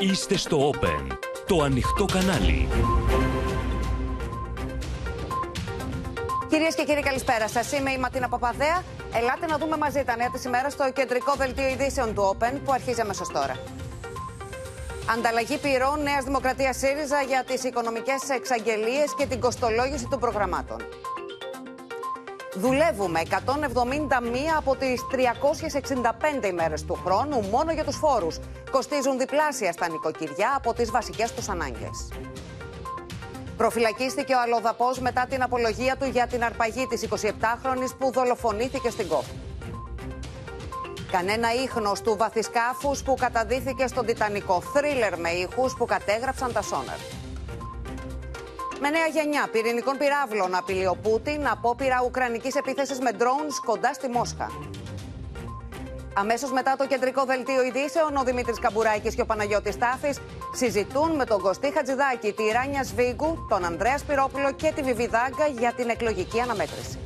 Είστε στο Open, το ανοιχτό κανάλι. Κυρίες και κύριοι, καλησπέρα σας. Είμαι η Ματίνα Παπαδέα. Ελάτε να δούμε μαζί τα νέα της ημέρας στο κεντρικό δελτίο ειδήσεων του Open που αρχίζει αμέσως τώρα. Ανταλλαγή πυρών Νέας Δημοκρατίας ΣΥΡΙΖΑ για τις οικονομικές εξαγγελίες και την κοστολόγηση των προγραμμάτων. Δουλεύουμε 171 από τις 365 ημέρες του χρόνου μόνο για τους φόρους. Κοστίζουν διπλάσια στα νοικοκυριά από τις βασικές τους ανάγκες. Προφυλακίστηκε ο Αλοδαπός μετά την απολογία του για την αρπαγή της 27χρονης που δολοφονήθηκε στην ΚΟΠ. Κανένα ίχνος του βαθισκάφους που καταδύθηκε στον Τιτανικό. Θρίλερ με ήχους που κατέγραψαν τα σόναρ. Με νέα γενιά πυρηνικών πυράβλων απειλεί ο Πούτιν, απόπειρα ουκρανικής επίθεσης με drones κοντά στη Μόσχα. Αμέσως μετά το κεντρικό δελτίο ειδήσεων, ο Δημήτρης Καμπουράκης και ο Παναγιώτης Τάφης συζητούν με τον Κωστή Χατζηδάκη, τη Ράνια Σβίγκου, τον Ανδρέας Σπυρόπουλο και τη Βιβιδάγκα για την εκλογική αναμέτρηση.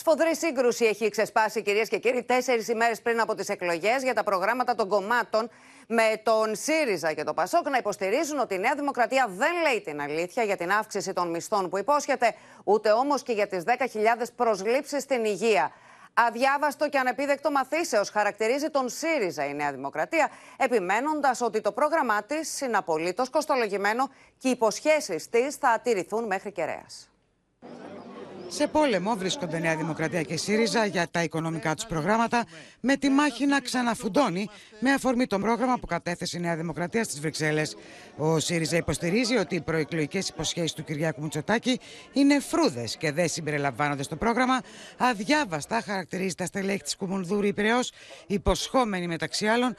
Σφοδρή σύγκρουση έχει ξεσπάσει, κυρίες και κύριοι, τέσσερις ημέρες πριν από τις εκλογές για τα προγράμματα των κομμάτων με τον ΣΥΡΙΖΑ και το ΠΑΣΟΚ να υποστηρίζουν ότι η Νέα Δημοκρατία δεν λέει την αλήθεια για την αύξηση των μισθών που υπόσχεται, ούτε όμως και για τις 10.000 προσλήψεις στην υγεία. Αδιάβαστο και ανεπίδεκτο μαθήσεως χαρακτηρίζει τον ΣΥΡΙΖΑ η Νέα Δημοκρατία, επιμένοντας ότι το πρόγραμμά της είναι απολύτως κοστολογημένο και οι υποσχέσεις της θα τηρηθούν μέχρι κεραίας. Σε πόλεμο βρίσκονται Νέα Δημοκρατία και ΣΥΡΙΖΑ για τα οικονομικά τους προγράμματα, με τη μάχη να ξαναφουντώνει με αφορμή το πρόγραμμα που κατέθεσε η Νέα Δημοκρατία στις Βρυξέλλες. Ο ΣΥΡΙΖΑ υποστηρίζει ότι οι προεκλογικές υποσχέσεις του Κυριάκου Μητσοτάκη είναι φρούδες και δεν συμπεριλαμβάνονται στο πρόγραμμα. Αδιάβαστα χαρακτηρίζει τα στελέχη της Κουμουνδούρη Πυραιό, υποσχόμενη μεταξύ άλλων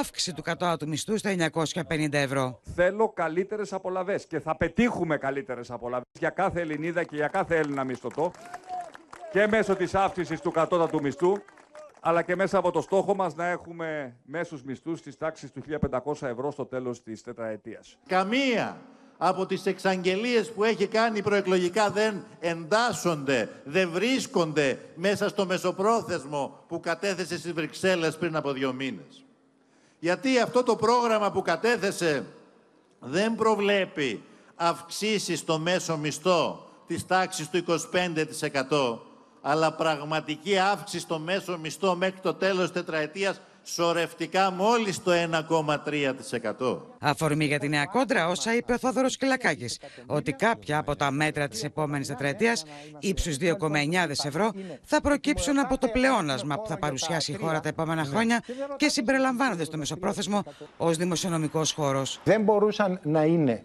αύξηση του κατώτατου μισθού στα 950 ευρώ. Θέλω καλύτερες απολαυέ και θα πετύχουμε καλύτερες απολαυέ για κάθε Ελληνίδα και για κάθε Έλληνα μισθωτό και μέσω της αύξησης του κατώτατου μισθού αλλά και μέσα από το στόχο μας να έχουμε μέσους μισθούς στις τάξεις του 1.500 ευρώ στο τέλος της τετραετίας. Καμία από τις εξαγγελίες που έχει κάνει προεκλογικά δεν εντάσσονται, δεν βρίσκονται μέσα στο μεσοπρόθεσμο που κατέθεσε στις Βρυξέλλες πριν από δύο μήνες. Γιατί αυτό το πρόγραμμα που κατέθεσε δεν προβλέπει αυξήσεις στο μέσο μισθό της τάξης του 25%, αλλά πραγματική αύξηση στο μέσο μισθό μέχρι το τέλος της τετραετίας σορευτικά μόλις το 1,3%. Αφορμή για τη νέα κόντρα, όσα είπε ο Θόδωρος Κυλακάκης, ότι κάποια από τα μέτρα της επόμενης τετραετίας, ύψους 2,9 ευρώ, θα προκύψουν από το πλεόνασμα που θα παρουσιάσει η χώρα τα επόμενα χρόνια και συμπεριλαμβάνονται στο μεσοπρόθεσμο ως δημοσιονομικός χώρος. Δεν μπορούσαν να είναι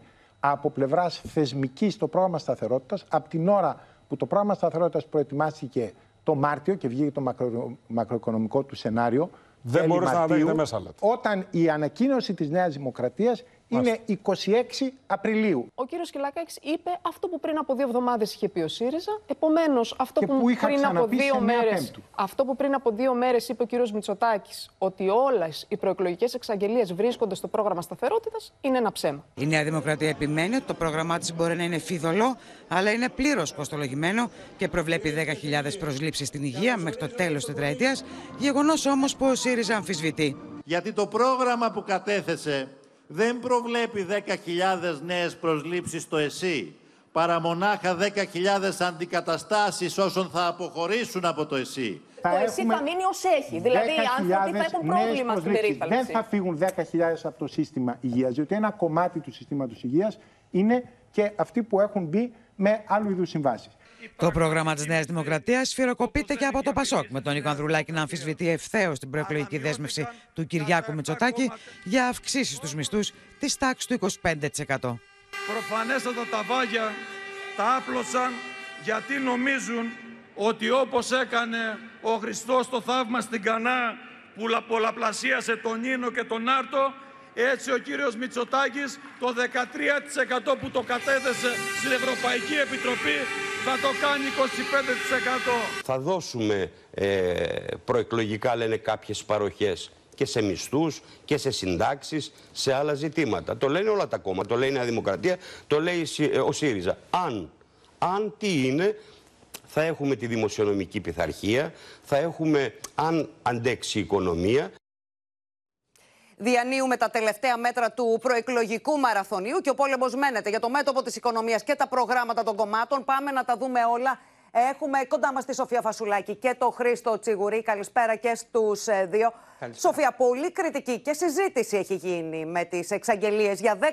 από πλευράς θεσμικής το πρόγραμμα σταθερότητας, από την ώρα που το πρόγραμμα σταθερότητας προετοιμάστηκε το Μάρτιο και βγήκε το μακρο, μακροοικονομικό του σενάριο. Δεν μπορούσε να δέχεται μέσα, λέτε. Όταν η ανακοίνωση της Νέας Δημοκρατίας είναι 26 Απριλίου. Ο κύριος Κυλάκακη είπε αυτό που πριν από δύο εβδομάδες είχε πει ο ΣΥΡΙΖΑ. Επομένως, αυτό που, που πριν από δύο μέρε. Αυτό που πριν από δύο μέρες είπε ο κύριος Μητσοτάκης, ότι όλες οι προεκλογικές εξαγγελίες βρίσκονται στο πρόγραμμα σταθερότητας, είναι ένα ψέμα. Η Νέα Δημοκρατία επιμένει ότι το πρόγραμμά της μπορεί να είναι φιδωλό, αλλά είναι πλήρως κοστολογημένο και προβλέπει 10.000 προσλήψεις στην υγεία μέχρι το τέλος τετραετίας. Γεγονός όμως που ο ΣΥΡΙΖΑ αμφισβητεί. Γιατί το πρόγραμμα που κατέθεσε δεν προβλέπει 10.000 νέες προσλήψεις στο ΕΣΥ, παρά μονάχα 10.000 αντικαταστάσεις όσων θα αποχωρήσουν από το ΕΣΥ. Το ΕΣΥ θα μείνει ως έχει, δηλαδή οι άνθρωποι θα έχουν πρόβλημα στην περίπτωση. Δεν θα φύγουν 10.000 από το σύστημα υγείας, διότι ένα κομμάτι του συστήματος υγείας είναι και αυτοί που έχουν μπει με άλλου είδους συμβάσεις. Το πρόγραμμα της Νέας Δημοκρατίας σφυροκοπείται και από το Πασόκ, με τον Νίκο Ανδρουλάκη να αμφισβητεί ευθέως την προεκλογική δέσμευση του Κυριάκου Μητσοτάκη για αυξήσεις στους μισθούς της τάξης του 25%. Προφανέστατα τα βάγια τα άπλωσαν γιατί νομίζουν ότι όπως έκανε ο Χριστός το θαύμα στην Κανά που πολλαπλασίασε τον Ίνο και τον Άρτο έτσι ο κύριος Μητσοτάκης το 13% που το κατέθεσε στην Ευρωπαϊκή Επιτροπή θα το κάνει 25%. Θα δώσουμε ε, προεκλογικά λένε κάποιες παροχές και σε μισθούς και σε συντάξεις, σε άλλα ζητήματα. Το λένε όλα τα κόμματα, το λέει η Νέα Δημοκρατία, το λέει ο ΣΥΡΙΖΑ. Αν, αν τι είναι, θα έχουμε τη δημοσιονομική πειθαρχία, θα έχουμε αν αντέξει η οικονομία. Διανύουμε τα τελευταία μέτρα του προεκλογικού μαραθωνίου και ο πόλεμος μένεται για το μέτωπο της οικονομίας και τα προγράμματα των κομμάτων. Πάμε να τα δούμε όλα. Έχουμε κοντά μας τη Σοφία Φασουλάκη και το Χρήστο Τσιγουρή. Καλησπέρα και στους ε, δύο. Καλησπέρα. Σοφία, πολύ κριτική και συζήτηση έχει γίνει με τις εξαγγελίες για 10.000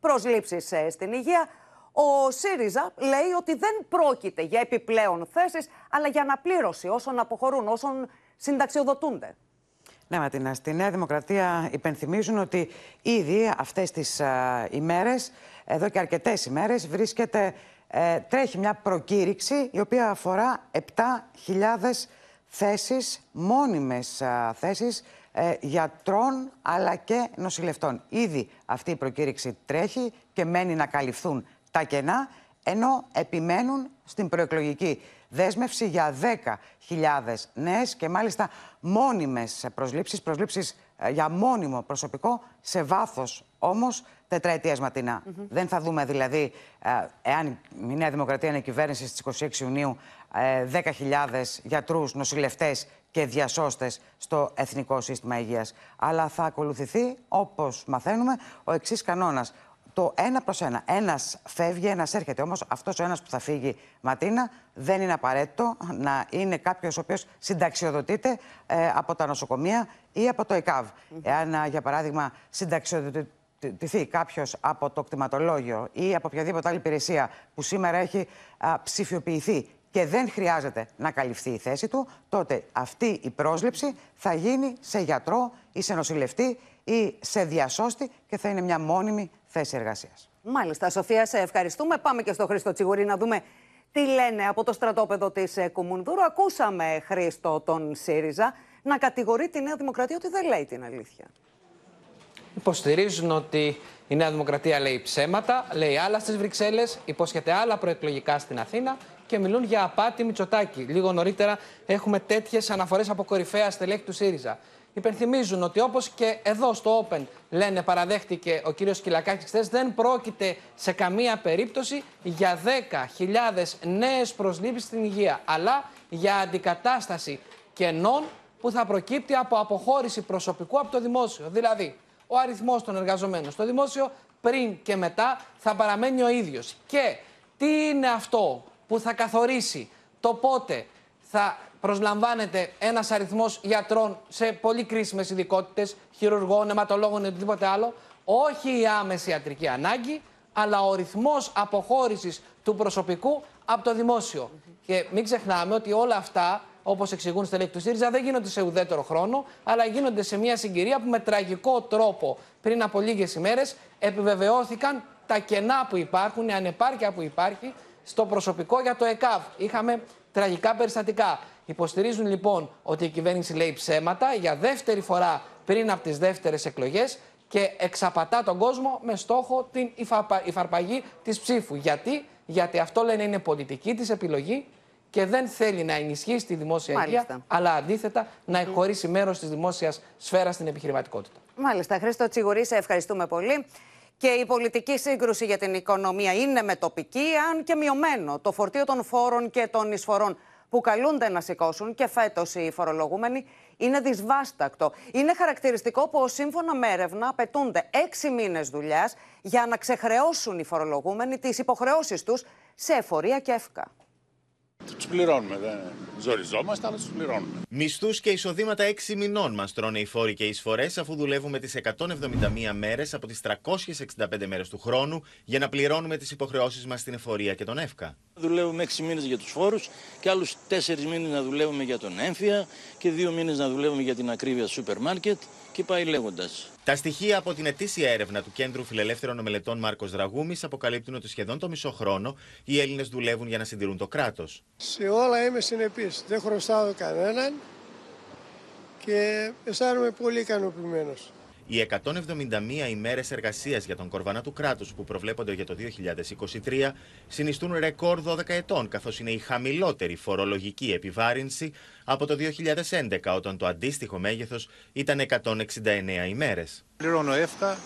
προσλήψεις ε, στην υγεία. Ο ΣΥΡΙΖΑ λέει ότι δεν πρόκειται για επιπλέον θέσεις, αλλά για αναπλήρωση όσων αποχωρούν, όσων συνταξιοδοτούνται. Ναι, Ματίνα, στη Νέα Δημοκρατία υπενθυμίζουν ότι ήδη αυτές τις α, ημέρες, εδώ και αρκετές ημέρες, βρίσκεται, ε, τρέχει μια προκήρυξη η οποία αφορά 7.000 θέσεις, μόνιμες α, θέσεις ε, γιατρών αλλά και νοσηλευτών. Ήδη αυτή η προκήρυξη τρέχει και μένει να καλυφθούν τα κενά, ενώ επιμένουν στην προεκλογική δέσμευση για 10.000 νέες και μάλιστα μόνιμες προσλήψεις, προσλήψεις ε, για μόνιμο προσωπικό σε βάθος όμως τετραετίας ματινά. Δεν θα δούμε δηλαδή, ε, εάν η Νέα Δημοκρατία είναι κυβέρνηση στις 26 Ιουνίου, 10.000 ε, γιατρούς, νοσηλευτές και διασώστες στο Εθνικό Σύστημα Υγείας. Αλλά θα ακολουθηθεί, όπως μαθαίνουμε, ο εξής κανόνας το ένα προς ένα. Ένας φεύγει, ένας έρχεται. Όμως αυτός ο ένας που θα φύγει, Ματίνα, δεν είναι απαραίτητο να είναι κάποιος ο οποίος συνταξιοδοτείται ε, από τα νοσοκομεία ή από το ΕΚΑΒ. Εάν, για παράδειγμα, συνταξιοδοτηθεί κάποιος από το κτηματολόγιο ή από οποιαδήποτε άλλη υπηρεσία που σήμερα έχει ψηφιοποιηθεί και δεν χρειάζεται να καλυφθεί η θέση του, τότε αυτή η πρόσληψη θα γίνει σε γιατρό ή σε νοσηλευτή ή σε διασώστη και θα είναι μια μόνιμη θέση εργασίας. Μάλιστα, Σοφία, σε ευχαριστούμε. Πάμε και στο Χρήστο Τσιγουρή να δούμε τι λένε από το στρατόπεδο της ε, Κουμουνδούρου. Ακούσαμε, Χρήστο, τον ΣΥΡΙΖΑ να κατηγορεί τη Νέα Δημοκρατία ότι δεν λέει την αλήθεια. Υποστηρίζουν ότι η Νέα Δημοκρατία λέει ψέματα, λέει άλλα στις Βρυξέλλες, υπόσχεται άλλα προεκλογικά στην Αθήνα και μιλούν για απάτη Μητσοτάκη. Λίγο νωρίτερα έχουμε τέτοιες αναφορές από κορυφαία στελέχη του ΣΥΡΙΖΑ υπενθυμίζουν ότι όπως και εδώ στο Open λένε παραδέχτηκε ο κύριος Κυλακάκης χθες, δεν πρόκειται σε καμία περίπτωση για 10.000 νέες προσλήψεις στην υγεία, αλλά για αντικατάσταση κενών που θα προκύπτει από αποχώρηση προσωπικού από το δημόσιο. Δηλαδή, ο αριθμός των εργαζομένων στο δημόσιο πριν και μετά θα παραμένει ο ίδιος. Και τι είναι αυτό που θα καθορίσει το πότε θα προσλαμβάνεται ένας αριθμός γιατρών σε πολύ κρίσιμες ειδικότητες, χειρουργών, αιματολόγων ή οτιδήποτε άλλο. Όχι η άμεση ιατρική ανάγκη, αλλά ο ρυθμός αποχώρησης του προσωπικού από το δημόσιο. Και μην ξεχνάμε ότι όλα αυτά, όπως εξηγούν στελέχη του ΣΥΡΙΖΑ, δεν γίνονται σε ουδέτερο χρόνο, αλλά γίνονται σε μια συγκυρία που με τραγικό τρόπο πριν από λίγες ημέρες επιβεβαιώθηκαν τα κενά που υπάρχουν, η ανεπάρκεια που υπάρχει στο προσωπικό για το ΕΚΑΒ. Είχαμε τραγικά περιστατικά. Υποστηρίζουν λοιπόν ότι η κυβέρνηση λέει ψέματα για δεύτερη φορά πριν από τις δεύτερες εκλογές και εξαπατά τον κόσμο με στόχο την υφαρπαγή της ψήφου. Γιατί; Γιατί αυτό λένε είναι πολιτική της επιλογή και δεν θέλει να ενισχύσει τη δημόσια υγεία, αλλά αντίθετα να εχωρίσει μέρος της δημόσιας σφαίρας στην επιχειρηματικότητα. Μάλιστα. Χρήστο Τσιγουρή, σε ευχαριστούμε πολύ. Και η πολιτική σύγκρουση για την οικονομία είναι με τοπική, αν και μειωμένο. Το φορτίο των φόρων και των εισφορών που καλούνται να σηκώσουν και φέτος οι φορολογούμενοι είναι δυσβάστακτο. Είναι χαρακτηριστικό που σύμφωνα με έρευνα απαιτούνται έξι μήνες δουλειάς για να ξεχρεώσουν οι φορολογούμενοι τις υποχρεώσεις τους σε εφορία και εύκα. Τους πληρώνουμε. Δεν ζοριζόμαστε, αλλά τους πληρώνουμε. Μισθούς και εισοδήματα 6 μηνών μας τρώνε οι φόροι και οι εισφορές, αφού δουλεύουμε τις 171 μέρες από τις 365 μέρες του χρόνου για να πληρώνουμε τις υποχρεώσεις μας στην εφορία και τον ΕΦΚΑ. Δουλεύουμε 6 μήνες για τους φόρους και άλλους 4 μήνες να δουλεύουμε για τον έμφυα και 2 μήνες να δουλεύουμε για την ακρίβεια σούπερ μάρκετ και πάει λέγοντας. Τα στοιχεία από την ετήσια έρευνα του Κέντρου Φιλελεύθερων Ομελετών Μάρκος Δραγούμης αποκαλύπτουν ότι σχεδόν το μισό χρόνο οι Έλληνες δουλεύουν για να συντηρούν το κράτος. Σε όλα είμαι συνεπής. Δεν χρωστάω κανέναν και αισθάνομαι πολύ ικανοποιημένος. Οι 171 ημέρες εργασίας για τον κορβανά του κράτους που προβλέπονται για το 2023 συνιστούν ρεκόρ 12 ετών, καθώς είναι η χαμηλότερη φορολογική επιβάρυνση από το 2011, όταν το αντίστοιχο μέγεθος ήταν 169 ημέρες. Πληρώνω ΕΦΚΑ,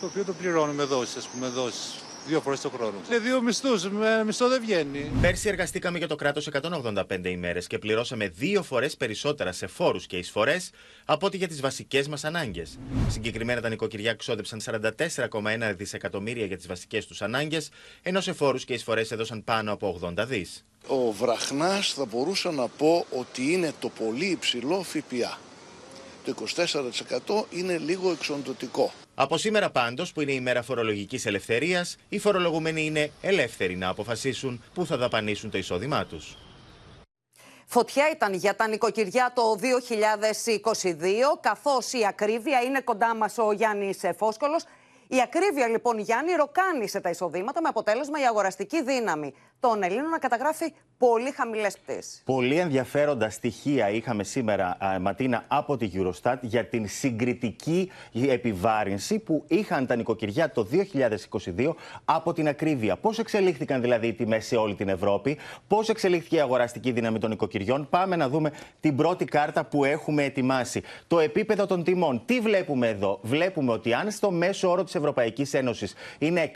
το οποίο το πληρώνουμε δόσεις, ας πούμε, δόσεις δύο φορές το χρόνο. Είναι δύο μισθούς, με μισθό δεν βγαίνει. Πέρσι εργαστήκαμε για το κράτος 185 ημέρες και πληρώσαμε δύο φορές περισσότερα σε φόρους και εισφορές από ό,τι για τις βασικές μας ανάγκες. Συγκεκριμένα τα νοικοκυριά ξόδεψαν 44,1 δισεκατομμύρια για τις βασικές τους ανάγκες, ενώ σε φόρους και εισφορές έδωσαν πάνω από 80 δις. Ο Βραχνάς θα μπορούσα να πω ότι είναι το πολύ υψηλό ΦΠΑ. Το 24% είναι λίγο εξοντοτικό. Από σήμερα πάντως, που είναι η μέρα φορολογικής ελευθερίας, οι φορολογούμενοι είναι ελεύθεροι να αποφασίσουν πού θα δαπανίσουν το εισόδημά τους. Φωτιά ήταν για τα νοικοκυριά το 2022, καθώς η ακρίβεια είναι κοντά μας ο Γιάννης Φόσκολος. Η ακρίβεια λοιπόν Γιάννη ροκάνησε τα εισοδήματα με αποτέλεσμα η αγοραστική δύναμη των Ελλήνων να καταγράφει πολύ χαμηλές πτήσεις. Πολύ ενδιαφέροντα στοιχεία είχαμε σήμερα, Ματίνα, από τη Eurostat για την συγκριτική επιβάρυνση που είχαν τα νοικοκυριά το 2022 από την ακρίβεια. Πώς εξελίχθηκαν δηλαδή οι τιμές σε όλη την Ευρώπη, πώς εξελίχθηκε η αγοραστική δύναμη των νοικοκυριών; Πάμε να δούμε την πρώτη κάρτα που έχουμε ετοιμάσει. Το επίπεδο των τιμών. Τι βλέπουμε εδώ; Βλέπουμε ότι αν στο μέσο όρο της Ευρωπαϊκής Ένωσης είναι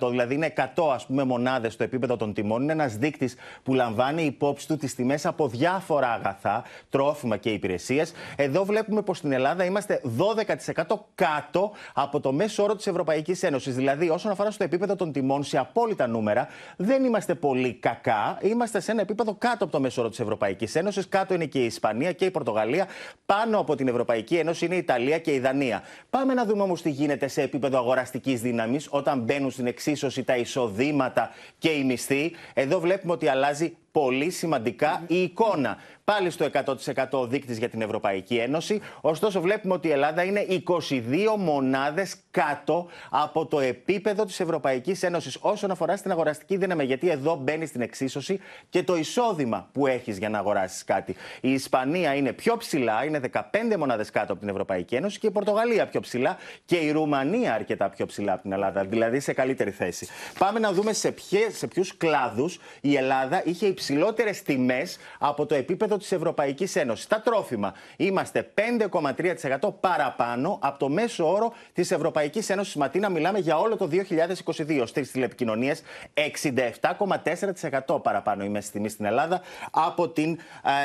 100%, δηλαδή είναι 100 ας πούμε μονάδες το επίπεδο των τιμών, είναι ένας δείκτης που λαμβάνει υπόψη του τις τιμές από διάφορα αγαθά, τρόφιμα και υπηρεσίες. Εδώ βλέπουμε πως στην Ελλάδα είμαστε 12% κάτω από το μέσο όρο της Ευρωπαϊκής Ένωσης. Δηλαδή, όσον αφορά στο επίπεδο των τιμών, σε απόλυτα νούμερα, δεν είμαστε πολύ κακά. Είμαστε σε ένα επίπεδο κάτω από το μέσο όρο της Ευρωπαϊκής Ένωσης. Κάτω είναι και η Ισπανία και η Πορτογαλία. Πάνω από την Ευρωπαϊκή Ένωση είναι η Ιταλία και η Δανία. Πάμε να δούμε όμως τι γίνεται σε επίπεδο αγοραστικής δύναμης όταν μπαίνουν στην εξίσωση τα εισοδήματα και οι μισθοί. Εδώ βλέπουμε ότι αλλάζει πολύ σημαντικά η εικόνα. Πάλι στο 100% ο δείκτης για την Ευρωπαϊκή Ένωση. Ωστόσο, βλέπουμε ότι η Ελλάδα είναι 22 μονάδες κάτω από το επίπεδο της Ευρωπαϊκής Ένωσης όσον αφορά στην αγοραστική δύναμη. Γιατί εδώ μπαίνει στην εξίσωση και το εισόδημα που έχεις για να αγοράσεις κάτι. Η Ισπανία είναι πιο ψηλά, είναι 15 μονάδες κάτω από την Ευρωπαϊκή Ένωση και η Πορτογαλία πιο ψηλά και η Ρουμανία αρκετά πιο ψηλά από την Ελλάδα. Δηλαδή σε καλύτερη θέση. Πάμε να δούμε σε, σε ποιους κλάδους η Ελλάδα είχε υψηλότερες τιμές από το επίπεδο της Ευρωπαϊκής Ένωσης. Τα τρόφιμα είμαστε 5,3% παραπάνω από το μέσο όρο της Ευρωπαϊκής Ένωσης. Ματίνα, μιλάμε για όλο το 2022. Στις τηλεπικοινωνίες 67,4% παραπάνω η μέση τιμή στην Ελλάδα από την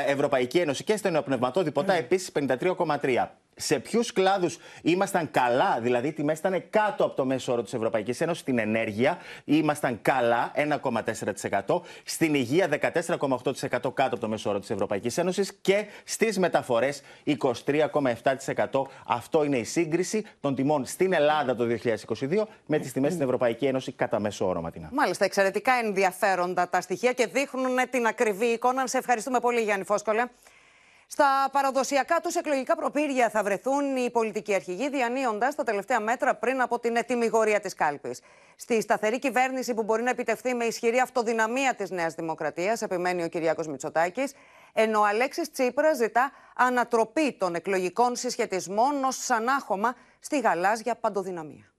Ευρωπαϊκή Ένωση. Και στο νεοπνευματόδη επίσης 53,3% σε ποιους κλάδους ήμασταν καλά, δηλαδή οι τιμές ήταν κάτω από το μέσο όρο της Ευρωπαϊκής Ένωσης. Στην ενέργεια ήμασταν καλά, 1,4%. Στην υγεία, 14,8% κάτω από το μέσο όρο της Ευρωπαϊκής Ένωσης. Και στις μεταφορές, 23,7%. Αυτό είναι η σύγκριση των τιμών στην Ελλάδα το 2022 με τις τιμές στην Ευρωπαϊκή Ένωση κατά μέσο όρο, Ματινά. Μάλιστα, εξαιρετικά ενδιαφέροντα τα στοιχεία και δείχνουν την ακριβή εικόνα. Σε ευχαριστούμε πολύ, Γιάννη Φόσκολε. Στα παραδοσιακά τους εκλογικά προπήρια θα βρεθούν οι πολιτικοί αρχηγοί, διανύοντας τα τελευταία μέτρα πριν από την ετοιμιγορία της κάλπης. Στη σταθερή κυβέρνηση που μπορεί να επιτευχθεί με ισχυρή αυτοδυναμία της Νέας Δημοκρατίας, επιμένει ο Κυριάκος Μητσοτάκης, ενώ ο Αλέξης Τσίπρας ζητά ανατροπή των εκλογικών συσχετισμών ως ανάχωμα στη γαλάζια παντοδυναμία.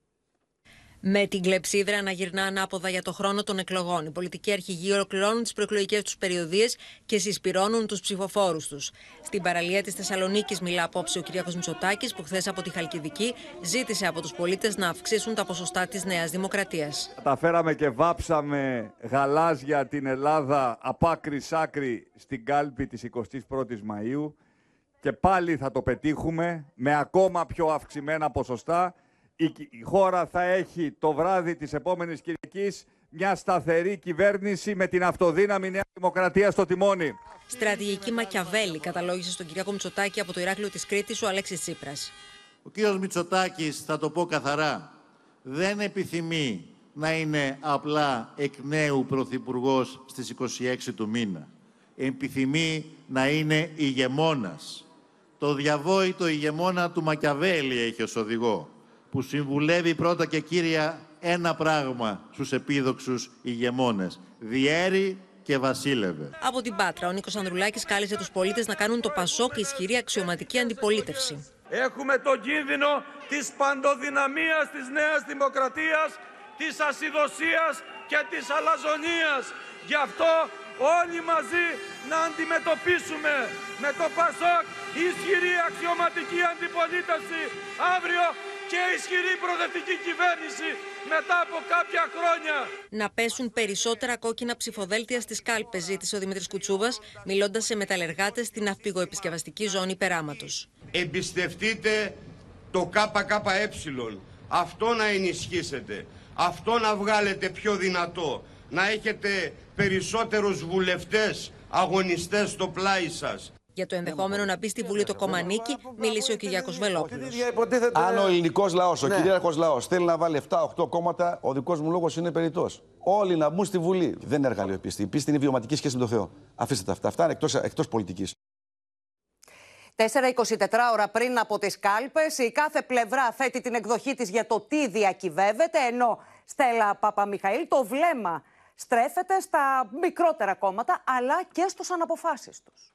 Με την κλεψίδρα να γυρνά ανάποδα για το χρόνο των εκλογών, οι πολιτικοί αρχηγοί ολοκληρώνουν τις προεκλογικές τους περιοδίες και συσπηρώνουν τους ψηφοφόρους τους. Στην παραλία της Θεσσαλονίκης μιλά απόψε ο κ. Μητσοτάκης, που χθες από τη Χαλκιδική ζήτησε από τους πολίτες να αυξήσουν τα ποσοστά της Νέας Δημοκρατίας. Καταφέραμε και βάψαμε γαλάζια την Ελλάδα από άκρη σ' άκρη στην κάλπη της 21η Μαου. Και πάλι θα το πετύχουμε με ακόμα πιο αυξημένα ποσοστά η χώρα θα έχει το βράδυ της επόμενης Κυριακής μια σταθερή κυβέρνηση με την αυτοδύναμη Νέα Δημοκρατία στο τιμόνι. Στρατηγική Μακιαβέλη καταλόγησε στον Κυριάκο Μητσοτάκη από το Ηράκλειο της Κρήτης ο Αλέξης Τσίπρας. Ο κύριος Μητσοτάκης, θα το πω καθαρά, δεν επιθυμεί να είναι απλά εκ νέου πρωθυπουργός στις 26 του μήνα. Επιθυμεί να είναι ηγεμόνας. Το διαβόητο ηγεμόνα του Μακιαβέλη έχει ως οδηγό που συμβουλεύει πρώτα και κύρια ένα πράγμα στους επίδοξους ηγεμόνες. Διέρη και βασίλευε. Από την Πάτρα, ο Νίκος Ανδρουλάκης κάλεσε τους πολίτες να κάνουν το Πασόκ ισχυρή αξιωματική αντιπολίτευση. Έχουμε τον κίνδυνο της παντοδυναμίας της Νέας Δημοκρατίας, της ασυδοσίας και της αλαζονίας. Γι' αυτό όλοι μαζί να αντιμετωπίσουμε με το Πασόκ ισχυρή αξιωματική αντιπολίτευση αύριο και ισχυρή προοδευτική κυβέρνηση μετά από κάποια χρόνια. Να πέσουν περισσότερα κόκκινα ψηφοδέλτια στις κάλπες, ζήτησε ο Δημήτρης Κουτσούβας, μιλώντας σε μεταλλεργάτες στην ναυπηγοεπισκευαστική ζώνη Περάματος. Εμπιστευτείτε το ΚΚΕ. Αυτό να ενισχύσετε. Αυτό να βγάλετε πιο δυνατό. Να έχετε περισσότερους βουλευτές αγωνιστές στο πλάι σας. Για το ενδεχόμενο να μπει στη Βουλή το κομμανίκι, μίλησε ο Κυριάκος Βελόπουλος. Αν ο ελληνικός λαός, ο ναι. κυρίαρχος λαός, θέλει να βάλει 7-8 κόμματα, ο δικός μου λόγος είναι περιττός. Όλοι να μπουν στη Βουλή. Δεν είναι εργαλείο πίστη. Η πίστη είναι βιωματική σχέση με τον Θεό. Αφήστε τα αυτά. Αυτά είναι εκτός εκτός πολιτικής. 4-24 ώρα πριν από τις κάλπες, η κάθε πλευρά θέτει την εκδοχή της για το τι διακυβεύεται, ενώ Στέλλα Παπαμιχαήλ το βλέμμα στρέφεται στα μικρότερα κόμματα, αλλά και στους αναποφάσεις τους.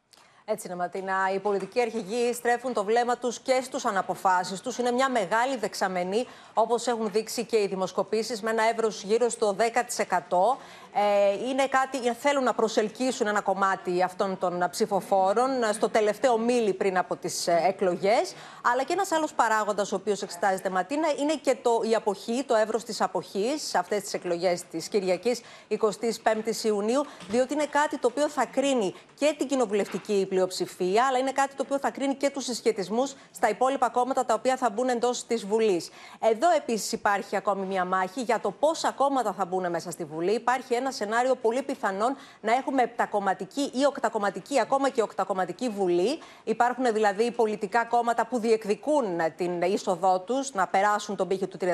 Έτσι είναι, Ματίνα. Οι πολιτικοί αρχηγοί στρέφουν το βλέμμα τους και στους αναποφάσεις τους. Είναι μια μεγάλη δεξαμενή, όπως έχουν δείξει και οι δημοσκοπήσεις, με ένα εύρος γύρω στο 10%. Ε, είναι κάτι, θέλουν να προσελκύσουν ένα κομμάτι αυτών των ψηφοφόρων στο τελευταίο μίλι πριν από τις ε, εκλογές. Αλλά και ένας άλλος παράγοντας, ο οποίος εξετάζεται, Ματίνα, είναι και το, η αποχή, το εύρος της αποχής σε αυτές τις εκλογές της Κυριακής 25η Ιουνίου, διότι είναι κάτι το οποίο θα κρίνει και την κοινοβουλευτική πλειοψηφία, αλλά είναι κάτι το οποίο θα κρίνει και τους συσχετισμούς στα υπόλοιπα κόμματα τα οποία θα μπουν εντός της Βουλής. Εδώ επίσης υπάρχει ακόμη μια μάχη για το πόσα κόμματα θα μπουν μέσα στη Βουλή. Υπάρχει ένα σενάριο πολύ πιθανόν να έχουμε επτακομματική ή οκτακομματική, ακόμα και οκτακομματική Βουλή. Υπάρχουν δηλαδή πολιτικά κόμματα που διεκδικούν την είσοδό τους να περάσουν τον πύχη του 3%.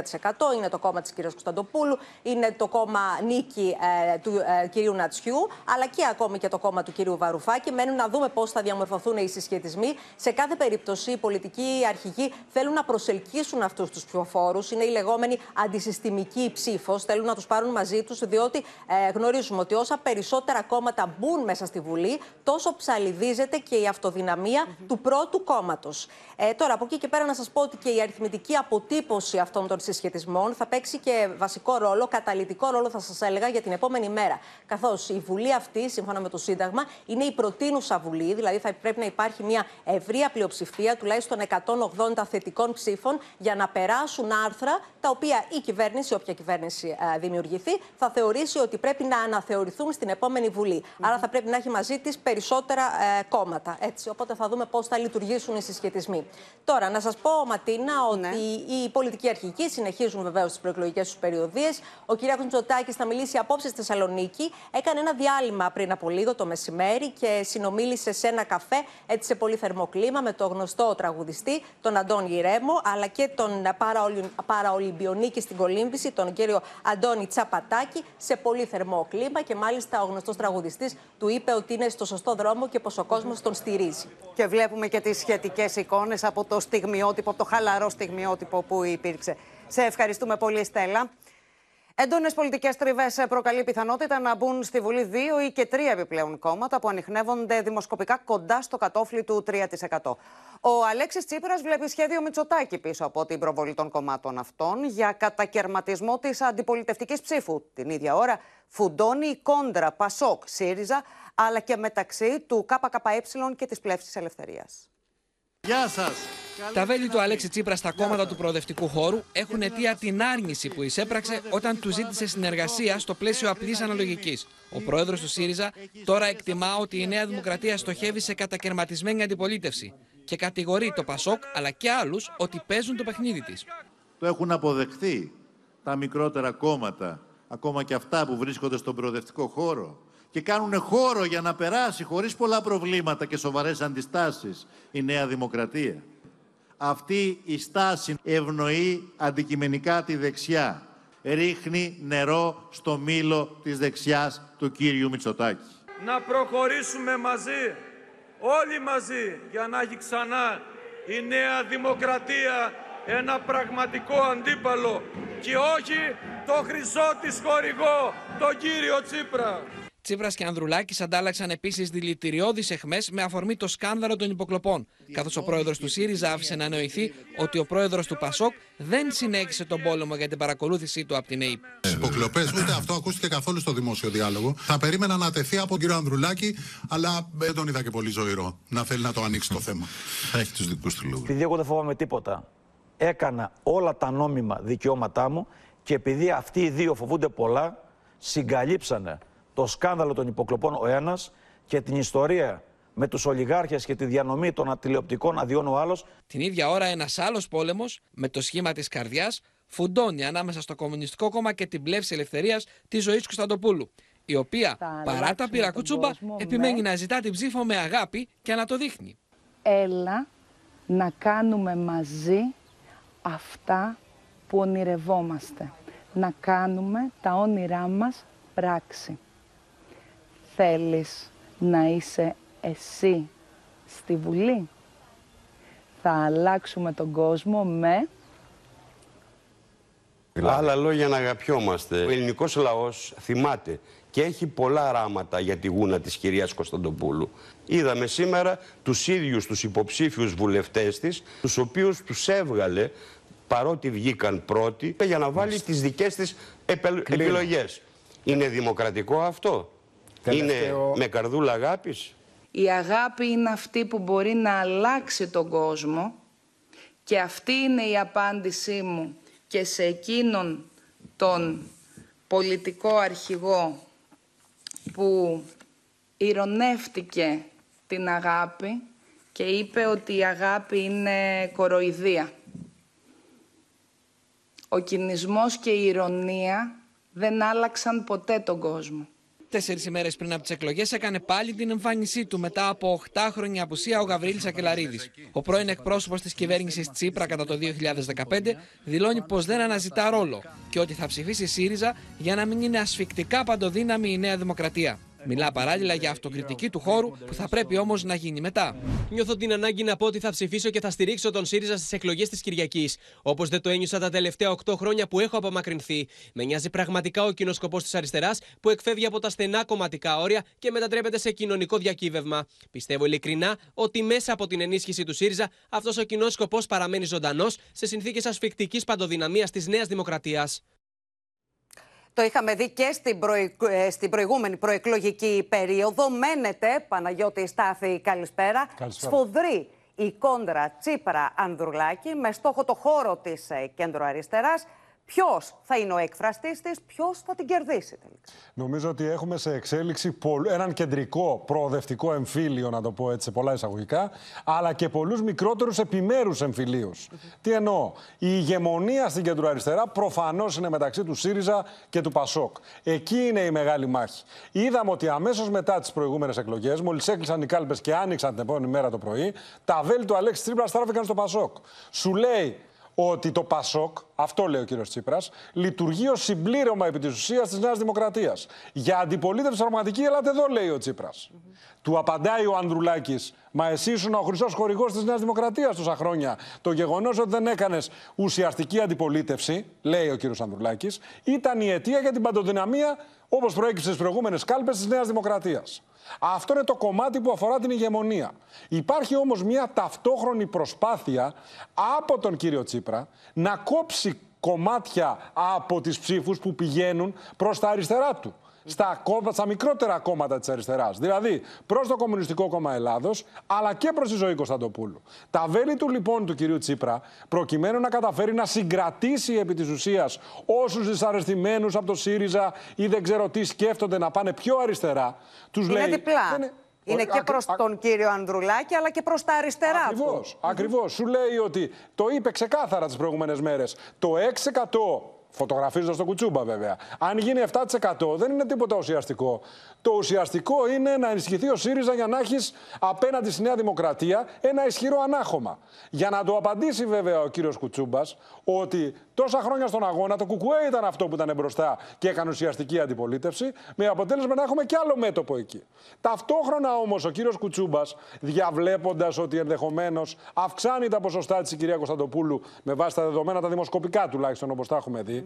Είναι το κόμμα της κυρίας Κωνσταντοπούλου, είναι το κόμμα νίκη ε, του ε, κυρίου Νατσιού, αλλά και ακόμη και το κόμμα του κυρίου Βαρουφάκη. Μένουν να δούμε πώς θα διαμορφωθούν οι συσχετισμοί. Σε κάθε περίπτωση, οι πολιτικοί αρχηγοί θέλουν να προσελκύσουν αυτούς τους ψηφοφόρους. Είναι η λεγόμενη αντισυστημική ψήφος. Θέλουν να τους πάρουν μαζί τους, διότι ε, γνωρίζουμε ότι όσα περισσότερα κόμματα μπουν μέσα στη Βουλή, τόσο ψαλιδίζεται και η αυτοδυναμία του πρώτου κόμματος. Ε, τώρα, από εκεί και πέρα, να σας πω ότι και η αριθμητική αποτύπωση αυτών των συσχετισμών θα παίξει και βασικό ρόλο, καταλητικό ρόλο, θα σας έλεγα, για την επόμενη μέρα. Καθώς η Βουλή αυτή, σύμφωνα με το Σύνταγμα, είναι η προτείνουσα Βουλή, δηλαδή θα πρέπει να υπάρχει μια ευρεία πλειοψηφία, τουλάχιστον 180 θετικών ψήφων, για να περάσουν άρθρα τα οποία η κυβέρνηση, όποια κυβέρνηση ε, δημιουργηθεί, θα θεωρήσει ότι πρέπει να αναθεωρηθούν στην επόμενη Βουλή. Άρα θα πρέπει να έχει μαζί της περισσότερα ε, κόμματα. Έτσι. Οπότε θα δούμε πώς θα λειτουργήσουν οι συσχετισμοί. Τώρα, να σας πω, Ματίνα, ναι. ότι οι πολιτικοί αρχικοί συνεχίζουν βεβαίως τις προεκλογικές τους περιοδίες. Ο κ. Μητσοτάκη θα μιλήσει απόψε στη Θεσσαλονίκη. Έκανε ένα διάλειμμα πριν από λίγο το μεσημέρι και συνομίλησε σε ένα καφέ έτσι σε πολύ θερμό κλίμα με τον γνωστό τραγουδιστή, τον Αντώνη Ρέμο, αλλά και τον παραολυμπιονίκη στην κολύμβηση, τον κύριο Αντώνη Τσαπατάκη, σε πολύ θερμό κλίμα και μάλιστα ο γνωστός τραγουδιστής του είπε ότι είναι στο σωστό δρόμο και πως ο κόσμος τον στηρίζει. Και βλέπουμε και τις σχετικές εικόνες από το στιγμιότυπο, από το χαλαρό στιγμιότυπο που υπήρξε. Σε ευχαριστούμε πολύ, Στέλλα. Έντονες πολιτικές τριβές προκαλεί πιθανότητα να μπουν στη Βουλή δύο ή και τρία επιπλέον κόμματα που ανοιχνεύονται δημοσκοπικά κοντά στο κατόφλι του 3%. Ο Αλέξης Τσίπρας βλέπει σχέδιο Μητσοτάκη πίσω από την προβολή των κομμάτων αυτών για κατακαιρματισμό της αντιπολιτευτικής ψήφου. Την ίδια ώρα φουντώνει η κόντρα Πασόκ ΣΥΡΙΖΑ αλλά και μεταξύ του ΚΚΕ και της Πλεύσης Ελευθερίας. Γεια σας. Τα βέλη του Αλέξη Τσίπρας στα κόμματα του προοδευτικού χώρου έχουν αιτία την άρνηση που εισέπραξε όταν του ζήτησε συνεργασία στο πλαίσιο απλή αναλογικής. Ο πρόεδρος του ΣΥΡΙΖΑ τώρα εκτιμά ότι η Νέα Δημοκρατία στοχεύει σε κατακαιρματισμένη αντιπολίτευση και κατηγορεί το Πασόκ αλλά και άλλους ότι παίζουν το παιχνίδι της. Το έχουν αποδεχθεί τα μικρότερα κόμματα, ακόμα και αυτά που βρίσκονται στον προοδευτικό χώρο και κάνουν χώρο για να περάσει χωρίς πολλά προβλήματα και σοβαρές αντιστάσεις η Νέα Δημοκρατία. Αυτή η στάση ευνοεί αντικειμενικά τη δεξιά. Ρίχνει νερό στο μήλο της δεξιάς του κύριου Μητσοτάκη. Να προχωρήσουμε μαζί, όλοι μαζί, για να έχει ξανά η Νέα Δημοκρατία ένα πραγματικό αντίπαλο και όχι το χρυσό της χορηγό, τον κύριο Τσίπρα. Τσίπρας και Ανδρουλάκης αντάλλαξαν επίσης δηλητηριώδεις εχμές με αφορμή το σκάνδαλο των υποκλοπών. Καθώς ο πρόεδρος του ΣΥΡΙΖΑ άφησε να νοηθεί ότι ο πρόεδρος του ΠΑΣΟΚ δεν συνέχισε τον πόλεμο για την παρακολούθησή του από την ΑΕΠ. Υποκλοπές, ούτε αυτό ακούστηκε καθόλου στο δημόσιο διάλογο. Θα περίμενα να τεθεί από τον κύριο Ανδρουλάκη, αλλά δεν τον είδα και πολύ ζωηρό να θέλει να το ανοίξει το θέμα. Θα έχει τους δικούς του λόγους. Επειδή εγώ δεν φοβάμαι τίποτα έκανα όλα τα νόμιμα δικαιώματά μου και επειδή αυτοί οι δύο φοβούνται πολλά, συγκαλύψανε το σκάνδαλο των υποκλοπών ο ένας και την ιστορία με τους ολιγάρχες και τη διανομή των τηλεοπτικών αδειών ο άλλος. Την ίδια ώρα ένας άλλος πόλεμος με το σχήμα της καρδιάς φουντώνει ανάμεσα στο Κομμουνιστικό Κόμμα και την πλεύση ελευθερίας της Ζωής Κωνσταντοπούλου η οποία παρά τα πυρακούτσουμπα επιμένει να ζητά την ψήφο με αγάπη και να το δείχνει. Έλα να κάνουμε μαζί αυτά που ονειρευόμαστε. Να κάνουμε τα όνειρά μας πράξη. Θέλεις να είσαι εσύ στη Βουλή; Θα αλλάξουμε τον κόσμο με... Άλλα λόγια να αγαπιόμαστε. Ο ελληνικός λαός θυμάται και έχει πολλά ράματα για τη γούνα της κυρίας Κωνσταντοπούλου. Είδαμε σήμερα τους ίδιους τους υποψήφιους βουλευτές της, τους οποίους τους έβγαλε παρότι βγήκαν πρώτοι για να βάλει τις δικές της επιλογές. Είναι δημοκρατικό αυτό; Είναι με καρδούλα αγάπης; Η αγάπη είναι αυτή που μπορεί να αλλάξει τον κόσμο και αυτή είναι η απάντησή μου και σε εκείνον τον πολιτικό αρχηγό που ηρωνεύτηκε την αγάπη και είπε ότι η αγάπη είναι κοροϊδία. Ο κινησμός και η ηρωνία δεν άλλαξαν ποτέ τον κόσμο. Τέσσερις ημέρες πριν από τις εκλογές έκανε πάλι την εμφάνισή του μετά από 8 χρόνια απουσία ο Γαβρίλης Ακελαρίδης. Ο πρώην εκπρόσωπος της κυβέρνησης Τσίπρα κατά το 2015 δηλώνει πως δεν αναζητά ρόλο και ότι θα ψηφίσει ΣΥΡΙΖΑ για να μην είναι ασφικτικά παντοδύναμη η Νέα Δημοκρατία. Μιλά παράλληλα για αυτοκριτική του χώρου που θα πρέπει όμως να γίνει μετά. Νιώθω την ανάγκη να πω ότι θα ψηφίσω και θα στηρίξω τον ΣΥΡΙΖΑ στις εκλογές της Κυριακής. Όπως δεν το ένιωσα τα τελευταία 8 χρόνια που έχω απομακρυνθεί. Με νοιάζει πραγματικά ο κοινός σκοπός της αριστεράς που εκφεύγει από τα στενά κομματικά όρια και μετατρέπεται σε κοινωνικό διακύβευμα. Πιστεύω ειλικρινά ότι μέσα από την ενίσχυση του ΣΥΡΙΖΑ αυτός ο κοινός σκοπός παραμένει ζωντανός σε συνθήκες ασφικτικής παντοδυναμίας της Νέας Δημοκρατίας. Το είχαμε δει και στην, ε, στην προηγούμενη προεκλογική περίοδο. Μένεται, Παναγιώτη Στάθη, καλησπέρα. καλησπέρα. Σφοδρή η κόντρα Τσίπρα-Ανδρουλάκη με στόχο το χώρο της ε, κέντρο αριστεράς. Ποιος θα είναι ο έκφραστής της, ποιος θα την κερδίσει τελικά. Νομίζω ότι έχουμε σε εξέλιξη έναν κεντρικό προοδευτικό εμφύλιο, να το πω έτσι σε πολλά εισαγωγικά, αλλά και πολλούς μικρότερους επιμέρους εμφυλίους. Τι εννοώ; Η ηγεμονία στην κεντροαριστερά προφανώς είναι μεταξύ του ΣΥΡΙΖΑ και του ΠΑΣΟΚ. Εκεί είναι η μεγάλη μάχη. Είδαμε ότι αμέσως μετά τις προηγούμενες εκλογές, μόλις έκλεισαν οι κάλπες και άνοιξαν την επόμενη μέρα το πρωί, τα βέλη του Αλέξη Τρίπρα στράφηκαν στο ΠΑΣΟΚ. Σου λέει ότι το ΠΑΣΟΚ, αυτό λέει ο κύριος Τσίπρας, λειτουργεί ως συμπλήρωμα επί της ουσίας της Νέας Δημοκρατίας. Για αντιπολίτευση πραγματική, ελάτε εδώ, λέει ο Τσίπρας. Του απαντάει ο Ανδρουλάκης, Μα εσύ ήσουν ο χρυσός χορηγός της Νέας Δημοκρατίας τόσα χρόνια. Το γεγονός ότι δεν έκανες ουσιαστική αντιπολίτευση, λέει ο κύριος Ανδρουλάκης, ήταν η αιτία για την παντοδυναμία, όπως προέκυψε στις προηγούμενες κάλπες της Νέας Δημοκρατίας. Αυτό είναι το κομμάτι που αφορά την ηγεμονία. Υπάρχει όμως μια ταυτόχρονη προσπάθεια από τον κύριο Τσίπρα να κόψει κομμάτια από τις ψήφους που πηγαίνουν προς τα αριστερά του στα, στα μικρότερα κόμματα της αριστεράς. Δηλαδή προς το Κομμουνιστικό Κόμμα Ελλάδος, αλλά και προς τη ζωή Κωνσταντοπούλου. Τα βέλη του λοιπόν του κυρίου Τσίπρα, προκειμένου να καταφέρει να συγκρατήσει επί της ουσίας όσους δυσαρεστημένους από το ΣΥΡΙΖΑ ή δεν ξέρω τι σκέφτονται να πάνε πιο αριστερά, τους λέει. Είναι διπλά. Είναι και προς τον κύριο Ανδρουλάκη, αλλά και προς τα αριστερά ακριβώς, του. Ακριβώς. Σου λέει ότι το είπε ξεκάθαρα τις προηγούμενες μέρες. Το 6% Φωτογραφίζοντας το κουτσούμπα, βέβαια. Αν γίνει 7% δεν είναι τίποτα ουσιαστικό. Το ουσιαστικό είναι να ενισχυθεί ο ΣΥΡΙΖΑ για να έχεις απέναντι στη Νέα Δημοκρατία ένα ισχυρό ανάχωμα. Για να το απαντήσει, βέβαια, ο κύριος Κουτσούμπας ότι τόσα χρόνια στον αγώνα το Κουκουέ ήταν αυτό που ήταν μπροστά και έκανε ουσιαστική αντιπολίτευση, με αποτέλεσμα να έχουμε κι άλλο μέτωπο εκεί. Ταυτόχρονα όμως ο κύριος Κουτσούμπας, διαβλέποντας ότι ενδεχομένως αυξάνει τα ποσοστά της η κυρία Κωνσταντοπούλου με βάση τα δεδομένα τα δημοσκοπικά τουλάχιστον όπως τα έχουμε δει,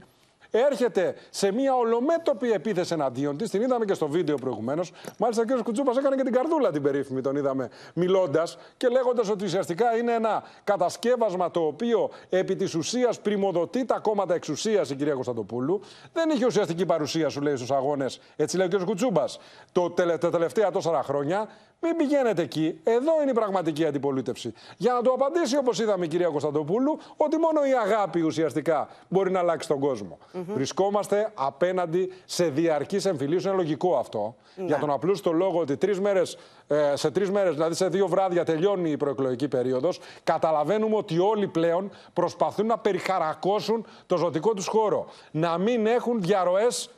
έρχεται σε μια ολομέτωπη επίθεση εναντίον της. Την είδαμε και στο βίντεο προηγουμένως. Μάλιστα, ο κ. Κουτσούπας έκανε και την καρδούλα την περίφημη, τον είδαμε μιλώντας και λέγοντας ότι ουσιαστικά είναι ένα κατασκεύασμα το οποίο επί της ουσίας πρημοδοτεί τα κόμματα εξουσίας η κυρία Κωνσταντοπούλου. Δεν είχε ουσιαστική παρουσία, σου λέει, στους αγώνες, έτσι λέει ο κ. Κουτσούμπα, το, τα τελευταία τόσα χρόνια. Μην πηγαίνετε εκεί. Εδώ είναι η πραγματική αντιπολίτευση. Για να του απαντήσει, όπως είδαμε η κυρία Κωνσταντοπούλου, ότι μόνο η αγάπη ουσιαστικά μπορεί να αλλάξει τον κόσμο. Βρισκόμαστε απέναντι σε διαρκείς εμφυλίου. Είναι λογικό αυτό. Ναι. Για τον απλούστο λόγο ότι τρεις μέρες, ε, σε τρεις μέρες, δηλαδή σε δύο βράδια, τελειώνει η προεκλογική περίοδος. Καταλαβαίνουμε ότι όλοι πλέον προσπαθούν να περιχαρακώσουν το ζωτικό τους χώρο. Να μην έχουν διαρροές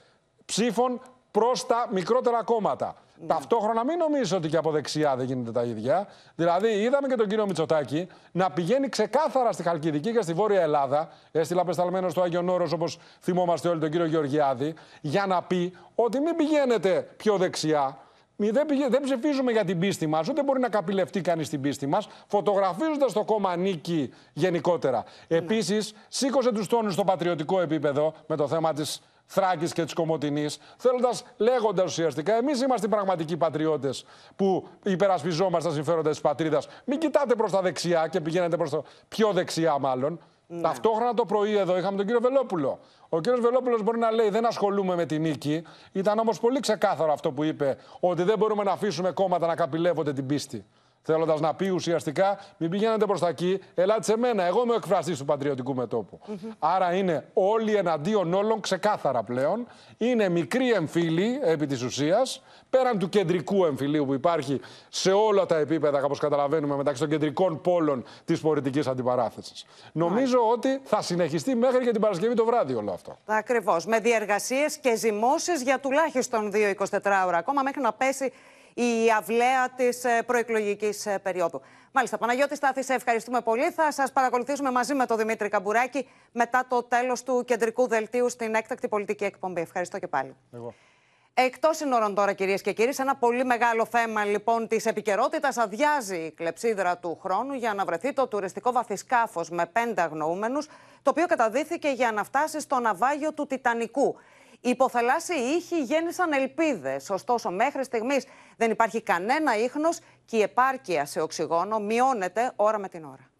ψήφων προς τα μικρότερα κόμματα. Ταυτόχρονα μην νομίζεις ότι και από δεξιά δεν γίνεται τα ίδια. Δηλαδή, είδαμε και τον κύριο Μητσοτάκη να πηγαίνει ξεκάθαρα στη Χαλκιδική και στη Βόρεια Ελλάδα. Έστειλε απεσταλμένο στο Άγιον Όρος, όπως θυμόμαστε όλοι τον κύριο Γεωργιάδη, για να πει ότι μην πηγαίνετε πιο δεξιά. Μη- Δεν, πηγα- δεν ψηφίζουμε για την πίστη μας, ούτε μπορεί να καπηλευτεί κανείς την πίστη μας, φωτογραφίζοντας το κόμμα νίκη γενικότερα. Επίσης, σήκωσε τους τόνους στο πατριωτικό επίπεδο με το θέμα της Θράκης και της Κομωτινής, θέλοντας, λέγοντας ουσιαστικά, εμείς είμαστε οι πραγματικοί πατριώτες που υπερασπιζόμαστε τα συμφέροντα της πατρίδας. Μην κοιτάτε προς τα δεξιά και πηγαίνετε προς το πιο δεξιά, μάλλον. Ταυτόχρονα το πρωί εδώ είχαμε τον κύριο Βελόπουλο. Ο κύριος Βελόπουλος μπορεί να λέει δεν ασχολούμαι με τη νίκη. Ήταν όμως πολύ ξεκάθαρο αυτό που είπε, ότι δεν μπορούμε να αφήσουμε κόμματα να καπηλεύονται την πίστη. Θέλοντας να πει ουσιαστικά, μην πηγαίνετε προς τα εκεί, ελάτε σε μένα. Εγώ είμαι ο εκφραστής του πατριωτικού μετώπου. Άρα είναι όλοι εναντίον όλων ξεκάθαρα πλέον. Είναι μικροί εμφύλοι επί της ουσίας, πέραν του κεντρικού εμφυλίου που υπάρχει σε όλα τα επίπεδα, όπως καταλαβαίνουμε, μεταξύ των κεντρικών πόλων της πολιτικής αντιπαράθεσης. Νομίζω ότι θα συνεχιστεί μέχρι και την Παρασκευή το βράδυ όλο αυτό. Ακριβώς. Με διεργασίες και ζυμώσεις για τουλάχιστον 2-24 ώρα ακόμα μέχρι να πέσει η αυλαία της προεκλογικής περίοδου. Μάλιστα, Παναγιώτη Στάθη, σε ευχαριστούμε πολύ. Θα σας παρακολουθήσουμε μαζί με τον Δημήτρη Καμπουράκη μετά το τέλος του κεντρικού δελτίου στην έκτακτη πολιτική εκπομπή. Ευχαριστώ και πάλι. Εγώ. Εκτός συνόρων τώρα, κυρίες και κύριοι, σε ένα πολύ μεγάλο θέμα λοιπόν της επικαιρότητας, αδειάζει η κλεψίδρα του χρόνου για να βρεθεί το τουριστικό βαθισκάφος με πέντε αγνοούμενους, το οποίο καταδύθηκε για να φτάσει στο ναυάγιο του Τιτανικού. Οι υποθαλάσσιοι ήχοι γέννησαν ελπίδες. Ωστόσο, μέχρι στιγμής δεν υπάρχει κανένα ίχνος και η επάρκεια σε οξυγόνο μειώνεται ώρα με την ώρα.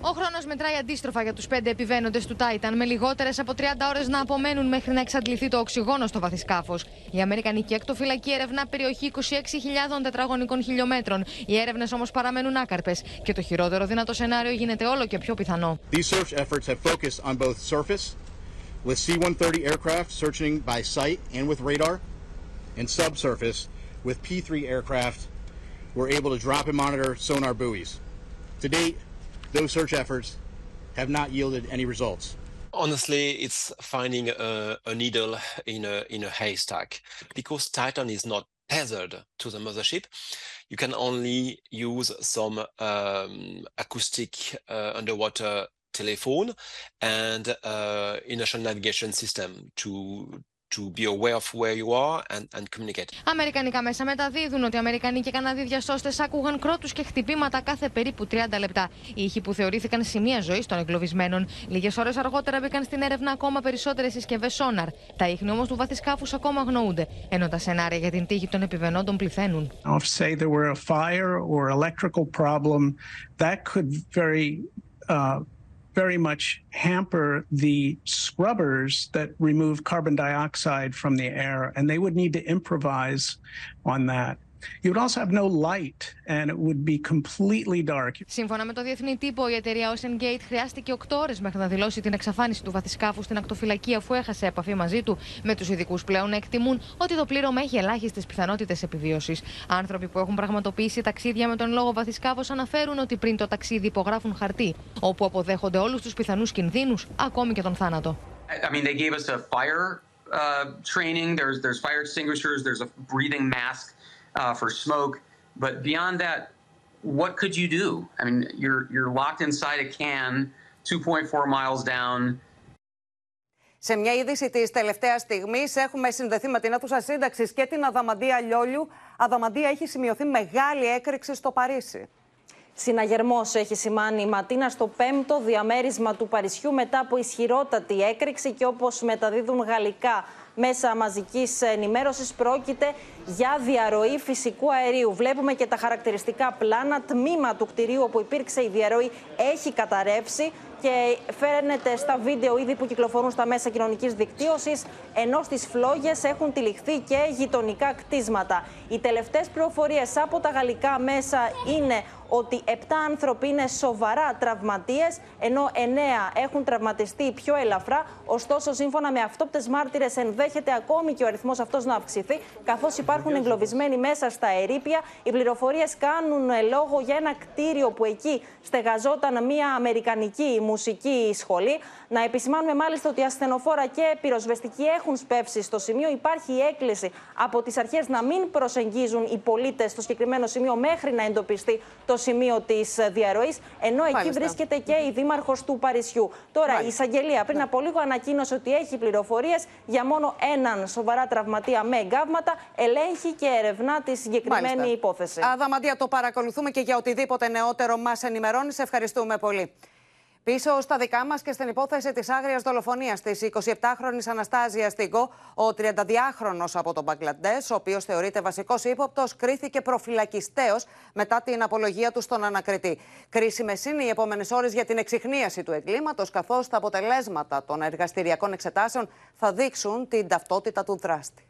Ο χρόνος μετράει αντίστροφα για τους πέντε επιβαίνοντες του Titan, με λιγότερες από 30 ώρες να απομένουν μέχρι να εξαντληθεί το οξυγόνο στο βαθισκάφο. Η Αμερικανική εκτοφυλακή ερευνά περιοχή 26.000 τετραγωνικών χιλιόμετρων. Οι έρευνες όμως παραμένουν άκαρπες και το χειρότερο δυνατό σενάριο γίνεται όλο και πιο πιθανό. These search efforts have focused on both surface, with C-130 aircraft searching by sight and with radar, and subsurface, with P-3 aircraft who are able to drop and monitor sonar buoys. To date, those search efforts have not yielded any results. Honestly, it's finding a, a needle in a in a haystack because Titan is not tethered to the mothership. You can only use some um, acoustic uh, underwater telephone and uh, inertial navigation system to to be aware of where you are and, and communicate. Αμερικανικά μέσα μεταδίδουν ότι Αμερικανοί και Καναδοί διασώστε άκουγαν κρότους και χτυπήματα κάθε περίπου 30 λεπτά. Οι ήχοι που θεωρήθηκαν σημεία ζωής των εγκλωβισμένων. Λίγες ώρες αργότερα μπήκαν στην έρευνα ακόμα περισσότερες συσκευές σόναρ. Τα ίχνη όμως του βαθισκάφους ακόμα αγνοούνται, ενώ τα σενάρια για την τύχη των επιβενόντων πληθαίνουν. Now, if say there were a fire or electrical problem, that could very, uh, very much hamper the scrubbers that remove carbon dioxide from the air, and they would need to improvise on that. You would also have no light, and it would be completely dark. Σύμφωνα με το διεθνή τύπο, η εταιρεία Ocean Gate χρειάστηκε 8 ώρες μέχρι να δηλώσει την εξαφάνιση του βαθισκάφου στην ακτοφυλακή, αφού έχασε επαφή μαζί του. Με τους ειδικούς πλέον να εκτιμούν ότι το πλήρωμα έχει ελάχιστες πιθανότητες επιβίωσης. Άνθρωποι που έχουν πραγματοποιήσει ταξίδια με τον λόγο βαθισκάφος αναφέρουν ότι πριν το ταξίδι υπογράφουν χαρτί, όπου αποδέχονται όλους τους πιθανούς κινδύνους, ακόμη και τον θάνατο. I mean, they gave us a fire uh, training. There's there's fire extinguishers. There's a breathing mask uh, for smoke. But beyond that, what could you do? I mean, you're you're locked inside a can, 2.4 miles down. Σε μια είδηση της τελευταίας στιγμής, έχουμε συνδεθεί με την αίθουσα σύνταξης και την Αδαμαντία Λιόλιου. Αδαμαντία έχει σημειωθεί μεγάλη έκρηξη στο Παρίσι. Συναγερμός έχει σημάνει η Ματίνα στο πέμπτο διαμέρισμα του Παρισιού μετά από ισχυρότατη έκρηξη και όπως μεταδίδουν γαλλικά μέσα μαζικής ενημέρωσης πρόκειται για διαρροή φυσικού αερίου. Βλέπουμε και τα χαρακτηριστικά πλάνα. Τμήμα του κτηρίου όπου υπήρξε η διαρροή έχει καταρρεύσει και φαίνεται στα βίντεο ήδη που κυκλοφορούν στα μέσα κοινωνικής δικτύωσης, ενώ στις φλόγες έχουν τυλιχθεί και γειτονικά κτίσματα. Οι τελευταίες πληροφορίες από τα γαλλικά μέσα είναι ότι 7 άνθρωποι είναι σοβαρά τραυματίες, ενώ 9 έχουν τραυματιστεί πιο ελαφρά. Ωστόσο, σύμφωνα με αυτόπτε μάρτυρες, ενδέχεται ακόμη και ο αριθμός αυτός να αυξηθεί, καθώς υπάρχουν εγκλωβισμένοι μέσα στα ερήπια. Οι πληροφορίες κάνουν λόγο για ένα κτίριο που εκεί στεγαζόταν μια αμερικανική μουσική σχολή. Να επισημάνουμε μάλιστα ότι ασθενοφόρα και πυροσβεστικοί έχουν σπεύσει στο σημείο. Υπάρχει η έκκληση από τις αρχές να μην προσεγγίζουν οι πολίτες στο συγκεκριμένο σημείο μέχρι να εντοπιστεί το σημείο της διαρροής. Ενώ εκεί βρίσκεται και η δήμαρχος του Παρισιού. Τώρα, Μάλιστα. η εισαγγελία πριν από λίγο ανακοίνωσε ότι έχει πληροφορίες για μόνο έναν σοβαρά τραυματία με εγκάβματα. Ελέγχει και ερευνά τη συγκεκριμένη Μάλιστα. υπόθεση. Αδαμαντία, το παρακολουθούμε και για οτιδήποτε νεότερο μας ενημερώνει. Σε ευχαριστούμε πολύ. Πίσω στα δικά μας και στην υπόθεση της άγριας δολοφονίας της 27χρονη Αναστάζια Στίγκο, ο 32χρονο από τον Μπαγκλαντές, ο οποίος θεωρείται βασικός ύποπτος, κρίθηκε προφυλακιστέο μετά την απολογία του στον ανακριτή. Κρίσιμες είναι οι επόμενες ώρες για την εξυχνίαση του εγκλήματος, καθώς τα αποτελέσματα των εργαστηριακών εξετάσεων θα δείξουν την ταυτότητα του δράστη.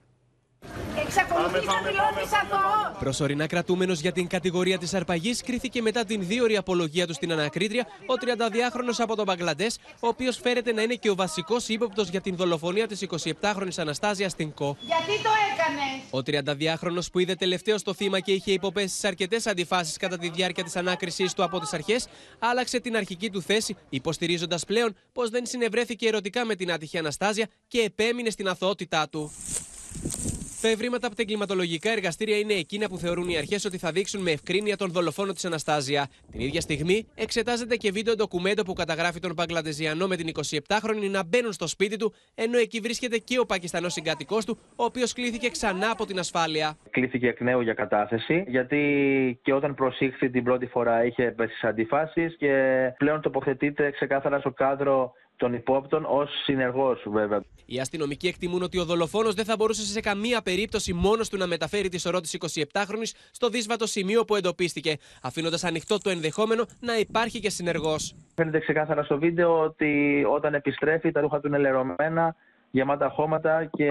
Εξακολουθείς να δηλώνεις αθώο. Προσωρινά κρατούμενος για την κατηγορία της αρπαγής κρίθηκε μετά την δίωρη απολογία του στην ανακρίτρια ο 32χρονο από τον Μπαγκλαντές, ο οποίος φέρεται να είναι και ο βασικός ύποπτος για την δολοφονία της 27χρονη Αναστάζια στην ΚΟ. Γιατί το έκανε; Ο 32χρονο που είδε τελευταίο το θύμα και είχε υποπέσει σε αρκετές αντιφάσεις κατά τη διάρκεια της ανάκρισής του από τις αρχές, άλλαξε την αρχική του θέση, υποστηρίζοντας πλέον πως δεν συνευρέθηκε ερωτικά με την άτυχη Αναστάζια και επέμεινε στην αθωότητά του. Τα ευρήματα από τα εγκληματολογικά εργαστήρια είναι εκείνα που θεωρούν οι αρχές ότι θα δείξουν με ευκρίνεια τον δολοφόνο της Αναστάζια. Την ίδια στιγμή εξετάζεται και βίντεο ντοκουμέντο που καταγράφει τον Παγκλαντεζιανό με την 27χρονη να μπαίνουν στο σπίτι του, ενώ εκεί βρίσκεται και ο Πακιστανός συγκατοικός του, ο οποίος κλήθηκε ξανά από την ασφάλεια. Κλήθηκε εκ νέου για κατάθεση, γιατί και όταν προσήχθη την πρώτη φορά είχε πέσει αντιφάσεις και πλέον τοποθετείται ξεκάθαρα στο κάδρο των υπόπτων ως συνεργός, βέβαια. Οι αστυνομικοί εκτιμούν ότι ο δολοφόνος δεν θα μπορούσε σε καμία περίπτωση μόνος του να μεταφέρει τη σωρό τη 27χρονη στο δύσβατο σημείο που εντοπίστηκε, αφήνοντας ανοιχτό το ενδεχόμενο να υπάρχει και συνεργός. Φαίνεται ξεκάθαρα στο βίντεο ότι όταν επιστρέφει τα ρούχα του είναι λερωμένα, γεμάτα χώματα και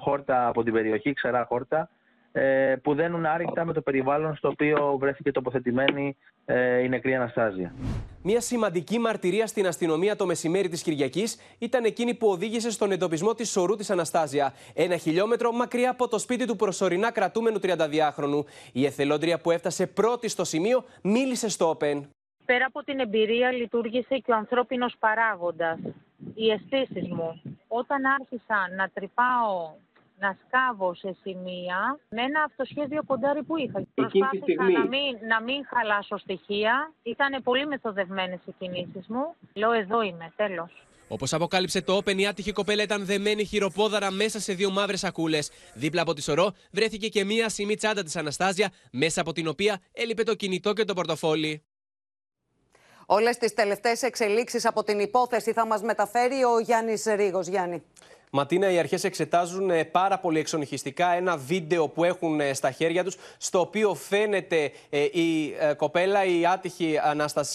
χόρτα από την περιοχή, ξερά χόρτα. Ε, που δένουν άρρηκτα με το περιβάλλον στο οποίο βρέθηκε τοποθετημένη ε, η νεκρή Αναστάζια. Μια σημαντική μαρτυρία στην αστυνομία το μεσημέρι της Κυριακής ήταν εκείνη που οδήγησε στον εντοπισμό της σωρού της Αναστάζια. Ένα χιλιόμετρο μακριά από το σπίτι του προσωρινά κρατούμενου 32χρονου. Η εθελόντρια που έφτασε πρώτη στο σημείο μίλησε στο Open. Πέρα από την εμπειρία λειτουργήσε και ο ανθρώπινος παράγοντας. Οι αισθήσεις μου. Όταν άρχισα να τρυπάω να σκάβω σε σημεία με ένα αυτοσχέδιο κοντάρι που είχα. Προσπάθησα να μην, να μην χαλάσω στοιχεία. Ήταν πολύ μεθοδευμένες οι κινήσεις μου. Λέω εδώ είμαι, τέλος. Όπως αποκάλυψε το Open, η άτυχη κοπέλα ήταν δεμένη χειροπόδαρα μέσα σε δύο μαύρες σακούλες. Δίπλα από τη σωρό βρέθηκε και μία σημή τσάντα της Αναστάζια, μέσα από την οποία έλειπε το κινητό και το πορτοφόλι. Όλες τις τελευταίες εξελίξεις από την υπόθεση θα μας μεταφέρει ο Γιάννης Ρίγο. Γιάννη. Ματίνα, οι αρχές εξετάζουν ε, πάρα πολύ εξονυχιστικά ένα βίντεο που έχουν ε, στα χέρια τους, στο οποίο φαίνεται ε, η κοπέλα, η άτυχη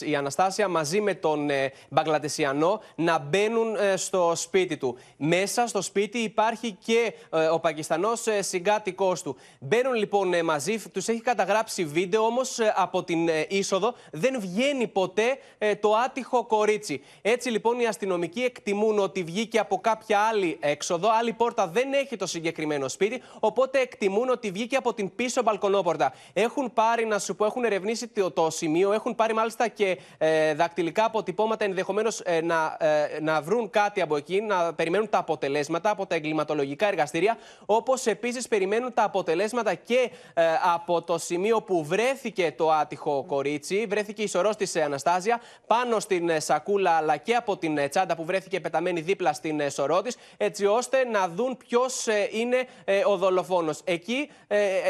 η Αναστάσια, μαζί με τον Μπαγκλατεσιανό να μπαίνουν στο σπίτι του. Μέσα στο σπίτι υπάρχει και ο Πακιστανός συγκάτοικός του. Μπαίνουν λοιπόν μαζί, τους έχει καταγράψει βίντεο, όμως από την είσοδο δεν βγαίνει ποτέ το άτυχο κορίτσι. Έτσι λοιπόν οι αστυνομικοί εκτιμούν ότι βγήκε από κάποια άλλη έξοδο. Άλλη πόρτα δεν έχει το συγκεκριμένο σπίτι, οπότε εκτιμούν ότι βγήκε από την πίσω μπαλκονόπορτα. Έχουν πάρει, να σου πω, έχουν ερευνήσει το, το σημείο, έχουν πάρει μάλιστα και ε, δακτυλικά αποτυπώματα ενδεχομένως ε, να, ε, να βρουν κάτι από εκεί, να περιμένουν τα αποτελέσματα από τα εγκληματολογικά εργαστήρια. Όπως επίσης περιμένουν τα αποτελέσματα και ε, από το σημείο που βρέθηκε το άτυχο κορίτσι, βρέθηκε η σωρός της Αναστάζια, πάνω στην σακούλα αλλά και από την τσάντα που βρέθηκε πεταμένη δίπλα στην σωρό της. Έτσι έτσι ώστε να δουν ποιος είναι ο δολοφόνος. Εκεί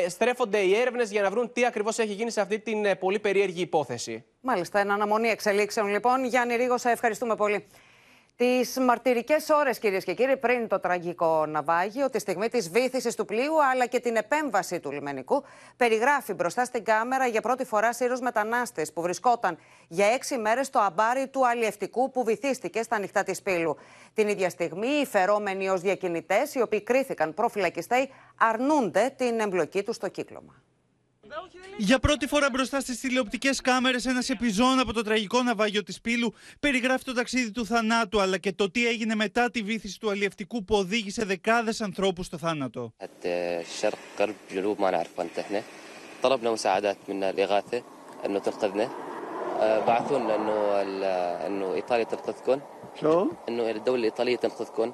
στρέφονται οι έρευνες για να βρουν τι ακριβώς έχει γίνει σε αυτή την πολύ περίεργη υπόθεση. Μάλιστα, εν αναμονή εξελίξεων λοιπόν. Γιάννη Ρίγος, σε ευχαριστούμε πολύ. Τις μαρτυρικές ώρες, κυρίες και κύριοι, πριν το τραγικό ναυάγιο, τη στιγμή της βήθηση του πλοίου αλλά και την επέμβαση του λιμενικού, περιγράφει μπροστά στην κάμερα για πρώτη φορά Σύρο μετανάστε που βρισκόταν για έξι μέρες στο αμπάρι του αλλιευτικού που βυθίστηκε στα νυχτά της πύλου. Την ίδια στιγμή, οι φερόμενοι ως διακινητές, οι οποίοι κρίθηκαν προφυλακιστέοι, αρνούνται την εμπλοκή τους στο κύκλωμα. Για πρώτη φορά μπροστά στι τηλεοπτικέ κάμερε, ένα επιζών από το τραγικό ναυάγιο τη Πύλου περιγράφει το ταξίδι του θανάτου, αλλά και το τι έγινε μετά τη βήθηση του αλλιευτικού που οδήγησε δεκάδε ανθρώπου στο θάνατο. طلبنا مساعدات من الإغاثة أنه تنقذنا بعثونا أنه أنه إيطاليا تنقذكم شو؟ أنه الدولة الإيطالية تنقذكم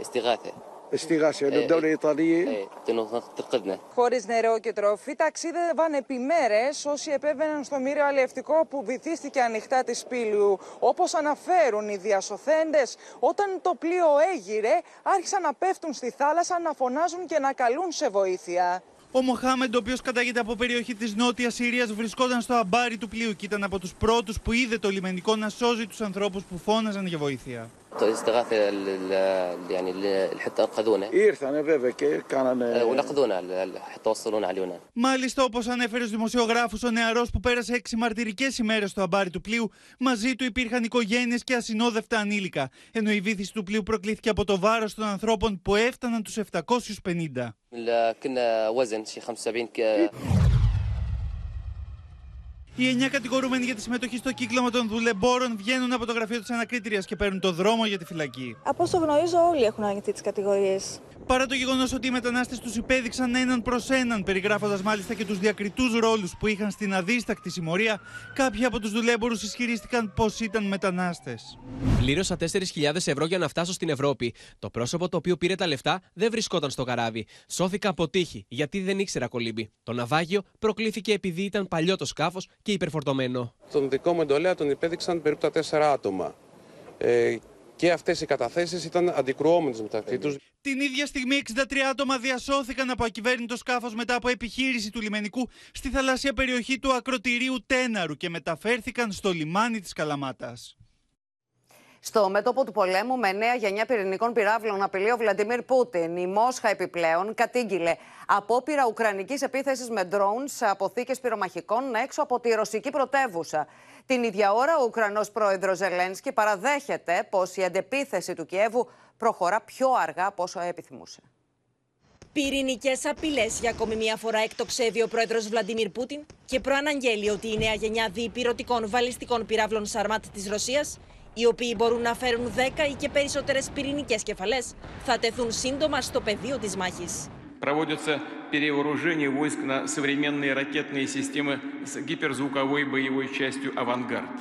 استغاثة Εστίγασε, λιοντάρι Ιταλία. Την. Χωρίς νερό και τροφή, ταξίδευαν επί μέρες όσοι επέβαιναν στο μύριο αλλιευτικό που βυθίστηκε ανοιχτά της πύλου. Όπως αναφέρουν οι διασωθέντες, όταν το πλοίο έγειρε, άρχισαν να πέφτουν στη θάλασσα, να φωνάζουν και να καλούν σε βοήθεια. Ο Μοχάμεντ, ο οποίος καταγείται από περιοχή της Νότιας Συρίας, βρισκόταν στο αμπάρι του πλοίου και ήταν από τους πρώτους που είδε το λιμενικό να σώζει τους ανθρώπους που φώναζαν για βοήθεια. الاستغاثه يعني اللي حتى انقذونا ήρθανε βέβαια και κάνανε ونقذونا حتى وصلونا على اليونان Μάλιστα, όπω ανέφερε στου δημοσιογράφου, ο νεαρό που πέρασε έξι μαρτυρικέ ημέρε στο αμπάρι του πλοίου, μαζί του υπήρχαν οικογένειε και ασυνόδευτα ανήλικα, ενώ η βήθηση του πλοίου προκλήθηκε από το βάρο των ανθρώπων που έφταναν του 750. كنا وزن شي 75 οι εννιά κατηγορούμενοι για τη συμμετοχή στο κύκλωμα των δουλεμπόρων βγαίνουν από το γραφείο τη ανακρίτρια και παίρνουν το δρόμο για τη φυλακή. Από όσο γνωρίζω, όλοι έχουν αρνηθεί τις κατηγορίες. Παρά το γεγονός ότι οι μετανάστες τους υπέδειξαν έναν προς έναν, περιγράφοντας μάλιστα και τους διακριτούς ρόλους που είχαν στην αδίστακτη συμμορία, κάποιοι από τους δουλέμπορους ισχυρίστηκαν πως ήταν μετανάστες. Πλήρωσα 4.000 ευρώ για να φτάσω στην Ευρώπη. Το πρόσωπο το οποίο πήρε τα λεφτά δεν βρισκόταν στο καράβι. Σώθηκα από τύχη, γιατί δεν ήξερα κολύμπη. Το ναυάγιο προκλήθηκε επειδή ήταν παλιό το σκάφος και υπερφορτωμένο. Τον δικό μου εντολέα τον υπέδειξαν περίπου τα τέσσερα άτομα. Ε, και αυτές οι καταθέσεις ήταν αντικρουόμενες μεταξύ τους. Την ίδια στιγμή, 63 άτομα διασώθηκαν από ακυβέρνητο σκάφος μετά από επιχείρηση του λιμενικού στη θαλάσσια περιοχή του ακροτηρίου Τέναρου και μεταφέρθηκαν στο λιμάνι της Καλαμάτας. Στο μέτωπο του πολέμου με νέα γενιά πυρηνικών πυράβλων απειλεί ο Βλαντιμίρ Πούτιν. Η Μόσχα επιπλέον κατήγγειλε απόπειρα ουκρανικής επίθεσης με ντρόουνς σε αποθήκε πυρομαχικών έξω από τη ρωσική πρωτεύουσα. Την ίδια ώρα, ο Ουκρανός πρόεδρος Ζελένσκι παραδέχεται πως η αντεπίθεση του Κιέβου προχωρά πιο αργά από όσο επιθυμούσε. Πυρηνικές απειλές για ακόμη μία φορά εκτοξεύει ο πρόεδρος Βλαντιμίρ Πούτιν και προαναγγέλει ότι η νέα γενιά διπυρωτικών βαλιστικών πυράβλων Σαρμάτ της Ρωσίας οι οποίοι μπορούν να φέρουν 10 ή και περισσότερες πυρηνικές κεφαλές, θα τεθούν σύντομα στο πεδίο της μάχης. Проводится перевооружение войск на современные ракетные системы с гиперзвуковой боевой частью «Авангард».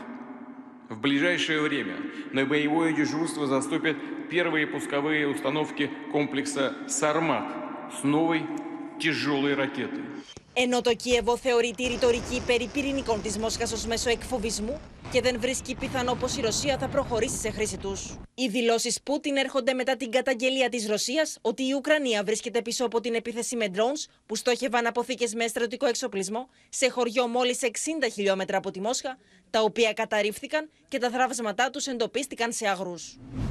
В ближайшее время на боевое дежурство заступят первые пусковые установки комплекса «Сармат» с новой тяжелой ракетой. Ενώ το Κίεβο θεωρεί τη ρητορική περί πυρηνικών της Μόσχας ως μέσο εκφοβισμού, και δεν βρίσκει πιθανό πως η Ρωσία θα προχωρήσει σε χρήση τους. Οι δηλώσεις Πούτιν έρχονται μετά την καταγγελία της Ρωσίας ότι η Ουκρανία βρίσκεται πίσω από την επίθεση με drones που στόχευαν αποθήκες με στρατιωτικό εξοπλισμό σε χωριό μόλις 60 χιλιόμετρα από τη Μόσχα, τα οποία καταρρίφθηκαν και τα θραύσματά τους εντοπίστηκαν σε αγρού.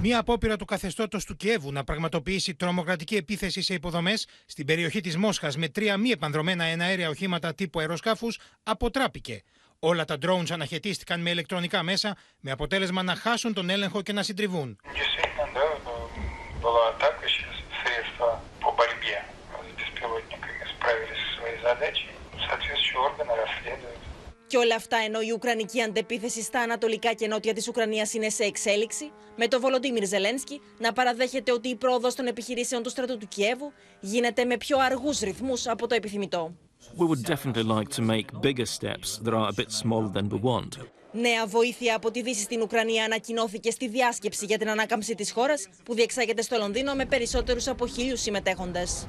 Μία απόπειρα του καθεστώτος του Κιέβου να πραγματοποιήσει τρομοκρατική επίθεση σε υποδομές στην περιοχή της Μόσχας με τρία μη επανδρομένα εναέρια οχήματα τύπου αεροσκάφους αποτράπηκε. Όλα τα drones αναχαιτίστηκαν με ηλεκτρονικά μέσα, με αποτέλεσμα να χάσουν τον έλεγχο και να συντριβούν. Και όλα αυτά ενώ η Ουκρανική αντεπίθεση στα ανατολικά και νότια της Ουκρανίας είναι σε εξέλιξη, με το Βολοντίμιρ Ζελένσκι να παραδέχεται ότι η πρόοδος των επιχειρήσεων του στρατού του Κιέβου γίνεται με πιο αργούς ρυθμούς από το επιθυμητό. We would definitely like to make bigger steps that are a bit smaller than we want. Νέα βοήθεια από τη Δύση στην Ουκρανία ανακοινώθηκε στη διάσκεψη για την ανάκαμψη της χώρας που διεξάγεται στο Λονδίνο με περισσότερους από χίλιους συμμετέχοντες.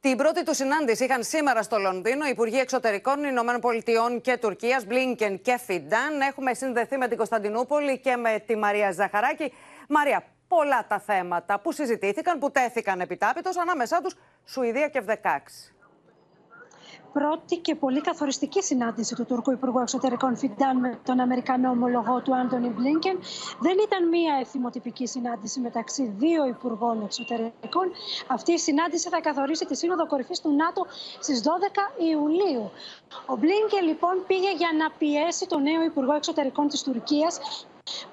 Την πρώτη τους συνάντηση είχαν σήμερα στο Λονδίνο οι Υπουργοί Εξωτερικών Ηνωμένων Πολιτειών και Τουρκίας, Μπλίνκεν και Φιντάν. Έχουμε συνδεθεί με την Κωνσταντινούπολη και με τη Μαρία Ζαχαράκη. Μαρία, πολλά τα θέματα που συζητήθηκαν, που τέθηκαν επιτάπητος ανάμεσά τους Σουηδία και F-16 πρώτη και πολύ καθοριστική συνάντηση του Τούρκου Υπουργού Εξωτερικών Φιντάν με τον Αμερικανό ομολογό του Άντωνι Μπλίνκεν. Δεν ήταν μία εθιμοτυπική συνάντηση μεταξύ δύο Υπουργών Εξωτερικών. Αυτή η συνάντηση θα καθορίσει τη Σύνοδο Κορυφής του ΝΑΤΟ στις 12 Ιουλίου. Ο Μπλίνκεν λοιπόν πήγε για να πιέσει τον νέο Υπουργό Εξωτερικών της Τουρκίας.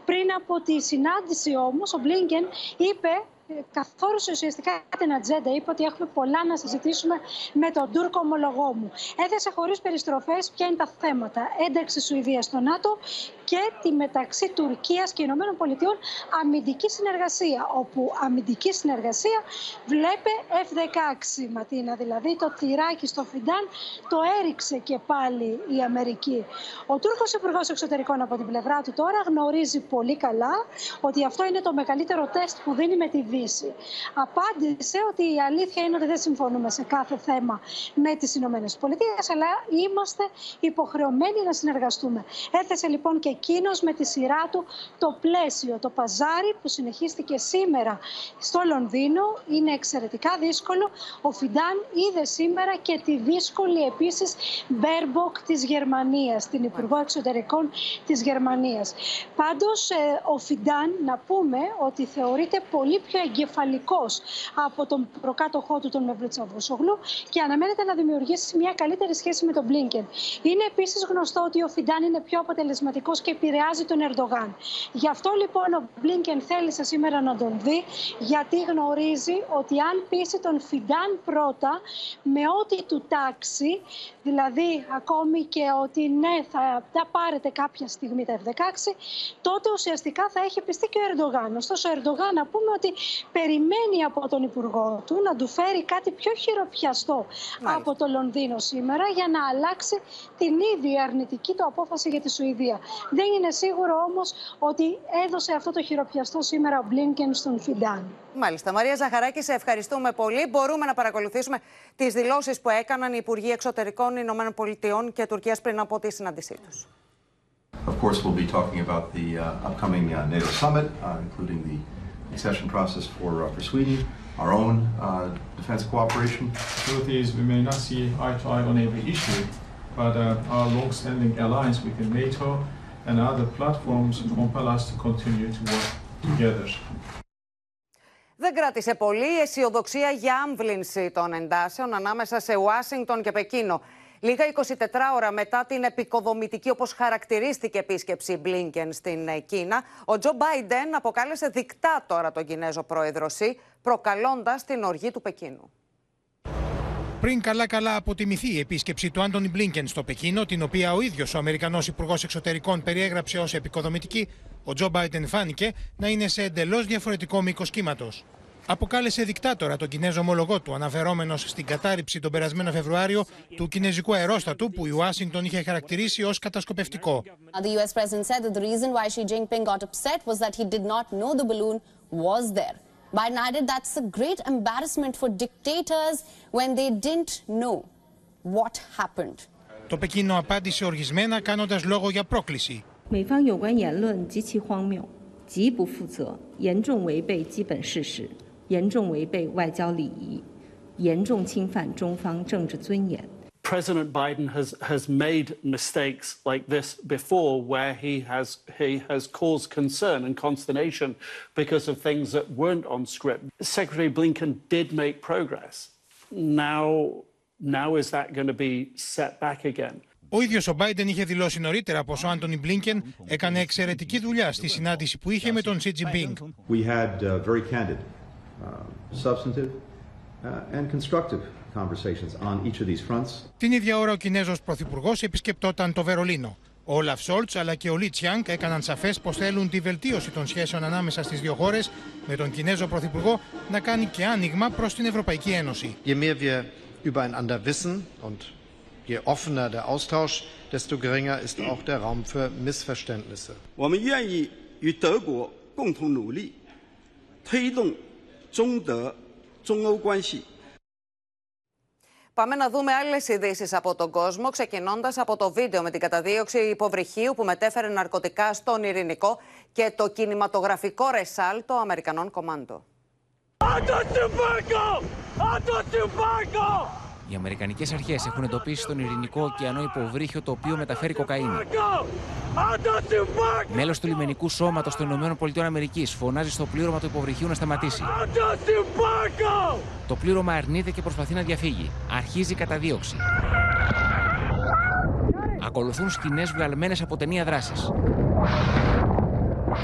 Πριν από τη συνάντηση όμως, ο Μπλίνκεν είπε καθόρισε ουσιαστικά την ατζέντα. Είπε ότι έχουμε πολλά να συζητήσουμε με τον Τούρκο ομολογό μου. Έθεσε χωρίς περιστροφές ποια είναι τα θέματα. Ένταξη Σουηδίας στο ΝΑΤΟ και τη μεταξύ Τουρκίας και Ηνωμένων Πολιτειών αμυντική συνεργασία. Όπου αμυντική συνεργασία βλέπε F-16 Ματίνα. Δηλαδή το τυράκι στο Φιντάν το έριξε και πάλι η Αμερική. Ο Τούρκος Υπουργός Εξωτερικών από την πλευρά του τώρα γνωρίζει πολύ καλά ότι αυτό είναι το μεγαλύτερο τεστ που δίνει με τη Δύση. Απάντησε ότι η αλήθεια είναι ότι δεν συμφωνούμε σε κάθε θέμα με τις Ηνωμένες Πολιτείες, αλλά είμαστε υποχρεωμένοι να συνεργαστούμε. Έθεσε λοιπόν και εκείνος με τη σειρά του το πλαίσιο, το παζάρι που συνεχίστηκε σήμερα στο Λονδίνο. Είναι εξαιρετικά δύσκολο. Ο Φιντάν είδε σήμερα και τη δύσκολη επίσης Μπέρμποκ της Γερμανίας, την Υπουργό Εξωτερικών της Γερμανίας. Πάντως, ε, ο Φιντάν, να πούμε ότι θεωρείται πολύ πιο εγκεφαλικός από τον προκάτοχό του, τον Μευλουτσαβούσογλου, και αναμένεται να δημιουργήσει μια καλύτερη σχέση με τον Μπλίνκεν. Είναι επίσης γνωστό ότι ο Φιντάν είναι πιο αποτελεσματικός και επηρεάζει τον Ερντογάν. Γι' αυτό λοιπόν ο Μπλίνκεν θέλησε σήμερα να τον δει, γιατί γνωρίζει ότι αν πείσει τον Φιντάν πρώτα με ό,τι του τάξει, δηλαδή ακόμη και ότι ναι, θα τα πάρετε κάποια στιγμή τα F-16, τότε ουσιαστικά θα έχει πιστεί και ο Ερντογάν. Ωστόσο, ο Ερντογάν να πούμε ότι περιμένει από τον Υπουργό του να του φέρει κάτι πιο χειροπιαστό από το Λονδίνο σήμερα για να αλλάξει την ίδια αρνητική του απόφαση για τη Σουηδία. Δεν είναι σίγουρο όμως ότι έδωσε αυτό το χειροπιαστό σήμερα ο Μπλίνκεν στον Φιντάν. Μάλιστα. Μαρία Ζαχαράκη, σε ευχαριστούμε πολύ. Μπορούμε να παρακολουθήσουμε τις δηλώσεις που έκαναν οι Υπουργοί Εξωτερικών Ηνωμένων Πολιτειών και Τουρκίας πριν από τη συνάντησή τους. Of course, we'll be talking about the uh, upcoming uh, NATO summit, uh, including the accession process for, uh, for Sweden, our own uh, defense cooperation. The truth is, we may not see eye to eye on every issue, but uh, our long-standing alliance within NATO and other platforms compel us to continue to work together. Δεν κράτησε πολύ η αισιοδοξία για άμβλυνση των εντάσεων ανάμεσα σε Ουάσιγκτον και Πεκίνο. Λίγα 24 ώρα μετά την επικοδομητική, όπως χαρακτηρίστηκε επίσκεψη Μπλίνκεν στην Κίνα, ο Τζο Μπάιντεν αποκάλεσε δικτάτορα τον Κινέζο πρόεδρο Σι, προκαλώντας την οργή του Πεκίνου. Πριν καλά-καλά αποτιμηθεί η επίσκεψη του Άντωνι Μπλίνκεν στο Πεκίνο, την οποία ο ίδιος ο Αμερικανός Υπουργός Εξωτερικών περιέγραψε ως επικοδομητική, ο Τζο Μπάιντεν φάνηκε να είναι σε εντελώς διαφορετικό μήκος κύματος. Αποκάλεσε δικτάτορα τον Κινέζο ομολογό του, αναφερόμενος στην κατάρριψη τον περασμένο Φεβρουάριο του κινέζικου αερόστατου που η Ουάσιγκτον είχε χαρακτηρίσει ως κατασκοπευτικό. The US president said that the reason why Xi Jinping got upset was that he did not know the balloon was there. Biden added that's a great embarrassment for dictators when they didn't know what happened. Το Πεκίνο απάντησε οργισμένα κάνοντας λόγο για πρόκληση. 美方有关言论极其荒谬，极不负责，严重违背基本事实，严重违背外交礼仪，严重侵犯中方政治尊严。 President Biden has, has made mistakes like this before where he has, he has caused concern and consternation because of things that weren't on script. Secretary Blinken did make progress. Now, now is that going to be set back again? Ο ίδιος ο Biden είχε δηλώσει νωρίτερα πως ο Άντωνι Μπλίνκεν έκανε εξαιρετική δουλειά στη συνάντηση που είχε με τον Xi Jinping. We had uh, very candid, uh, substantive, uh, and constructive conversations on each of these fronts. Την ίδια ώρα ο Κινέζος Πρωθυπουργός επισκεπτόταν το Βερολίνο. Ο Όλαφ Σόλτ αλλά και ο Λί Τσιάνγκ έκαναν σαφέ πω θέλουν τη βελτίωση των σχέσεων ανάμεσα στι δύο χώρε, με τον Κινέζο Πρωθυπουργό να κάνει και άνοιγμα προ την Ευρωπαϊκή Ένωση. Je mehr wir übereinander wissen und je offener der Austausch, desto geringer ist auch der Raum für Missverständnisse. 我们愿意与德国共同努力，推动中德、中欧关系 Πάμε να δούμε άλλες ειδήσεις από τον κόσμο, ξεκινώντας από το βίντεο με την καταδίωξη υποβρυχίου που μετέφερε ναρκωτικά στον Ειρηνικό και το κινηματογραφικό ρεσάλ των Αμερικανών Κομάντο. Οι Αμερικανικές αρχές έχουν εντοπίσει στον Ειρηνικό ωκεανό υποβρύχιο το οποίο μεταφέρει κοκαίνη. Μέλος του λιμενικού σώματος των ΗΠΑ φωνάζει στο πλήρωμα του υποβρυχίου να σταματήσει. Το πλήρωμα αρνείται και προσπαθεί να διαφύγει. Αρχίζει η καταδίωξη. Ακολουθούν σκηνές βγαλμένες από ταινία δράσης.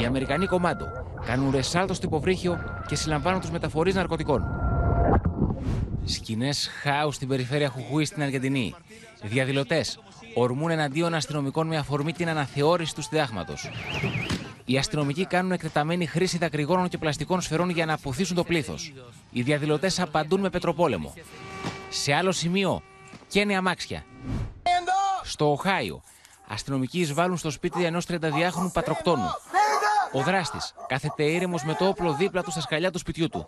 Οι Αμερικανοί κομμάντο κάνουν ρεσάλτο στο υποβρύχιο και συλλαμβάνουν τους μεταφορείς ναρκωτικών. Σκηνές χάου στην περιφέρεια Χουχούη στην Αργεντινή. Διαδηλωτές ορμούν εναντίον αστυνομικών με αφορμή την αναθεώρηση του συντάγματος. Οι αστυνομικοί κάνουν εκτεταμένη χρήση δακρυγόνων και πλαστικών σφαιρών για να αποθήσουν το πλήθος. Οι διαδηλωτές απαντούν με πετροπόλεμο. Σε άλλο σημείο, καίνε αμάξια. Στο Οχάιο, αστυνομικοί εισβάλλουν στο σπίτι ενός 32χρονου πατροκτόνου. Ο δράστης κάθεται ήρεμος με το όπλο δίπλα του στα σκαλιά του σπιτιού του.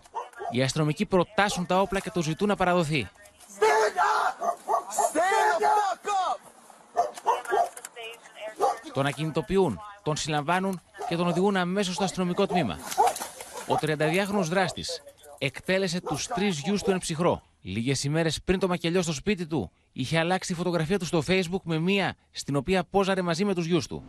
Οι αστυνομικοί προτάσουν τα όπλα και το ζητούν να παραδοθεί. Τον ακινητοποιούν, τον συλλαμβάνουν και τον οδηγούν αμέσως στο αστυνομικό τμήμα. Ο 32χρονο δράστης εκτέλεσε τους τρεις γιους του εν ψυχρό. Λίγες ημέρες πριν το μακελιό στο σπίτι του, είχε αλλάξει τη φωτογραφία του στο Facebook με μία στην οποία πόζαρε μαζί με τους γιους του.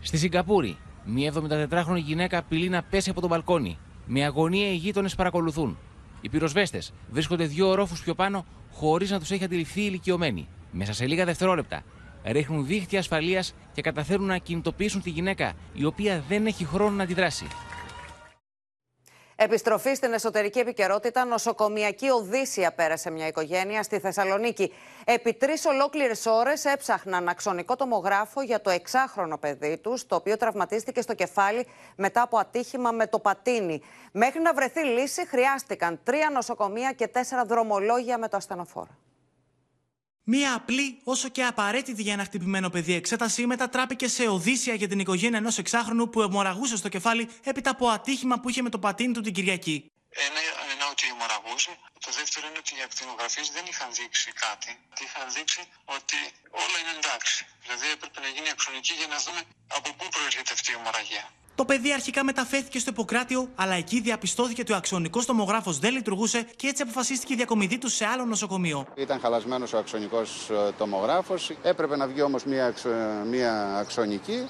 Στη Σιγκαπούρη, μία 74χρονη γυναίκα απειλεί να πέσει από τον μπαλκόνι. Με αγωνία οι γείτονες παρακολουθούν. Οι πυροσβέστες βρίσκονται δύο ορόφους πιο πάνω, χωρίς να τους έχει αντιληφθεί η ηλικιωμένη. Μέσα σε λίγα δευτερόλεπτα ρίχνουν δίχτυα ασφαλείας και καταφέρουν να κινητοποιήσουν τη γυναίκα, η οποία δεν έχει χρόνο να αντιδράσει. Επιστροφή στην εσωτερική επικαιρότητα, νοσοκομιακή οδύσσια πέρασε μια οικογένεια στη Θεσσαλονίκη. Επί τρεις ολόκληρες ώρες έψαχναν αξονικό τομογράφο για το εξάχρονο παιδί τους, το οποίο τραυματίστηκε στο κεφάλι μετά από ατύχημα με το πατίνι. Μέχρι να βρεθεί λύση, χρειάστηκαν τρία νοσοκομεία και τέσσερα δρομολόγια με το ασθενοφόρο. Μία απλή, όσο και απαραίτητη για ένα χτυπημένο παιδί εξέταση μετατράπηκε σε οδύσσια για την οικογένεια ενός εξάχρονου που αιμορραγούσε στο κεφάλι έπειτα από ατύχημα που είχε με το πατίνι του την Κυριακή. Ένα είναι ότι αιμορραγούσε. Το δεύτερο είναι ότι οι ακτινογραφίε δεν είχαν δείξει κάτι. Είχαν δείξει; Ότι όλα είναι εντάξει. Δηλαδή έπρεπε να γίνει αξονική για να δούμε από πού προέρχεται αυτή η αιμορραγία. Το παιδί αρχικά μεταφέρθηκε στο Ιπποκράτιο, αλλά εκεί διαπιστώθηκε ότι ο αξονικό τομογράφος δεν λειτουργούσε και έτσι αποφασίστηκε η διακομιδή του σε άλλο νοσοκομείο. Ήταν χαλασμένος ο αξονικό ε, τομογράφος. Έπρεπε να βγει όμως μία, μία αξονική.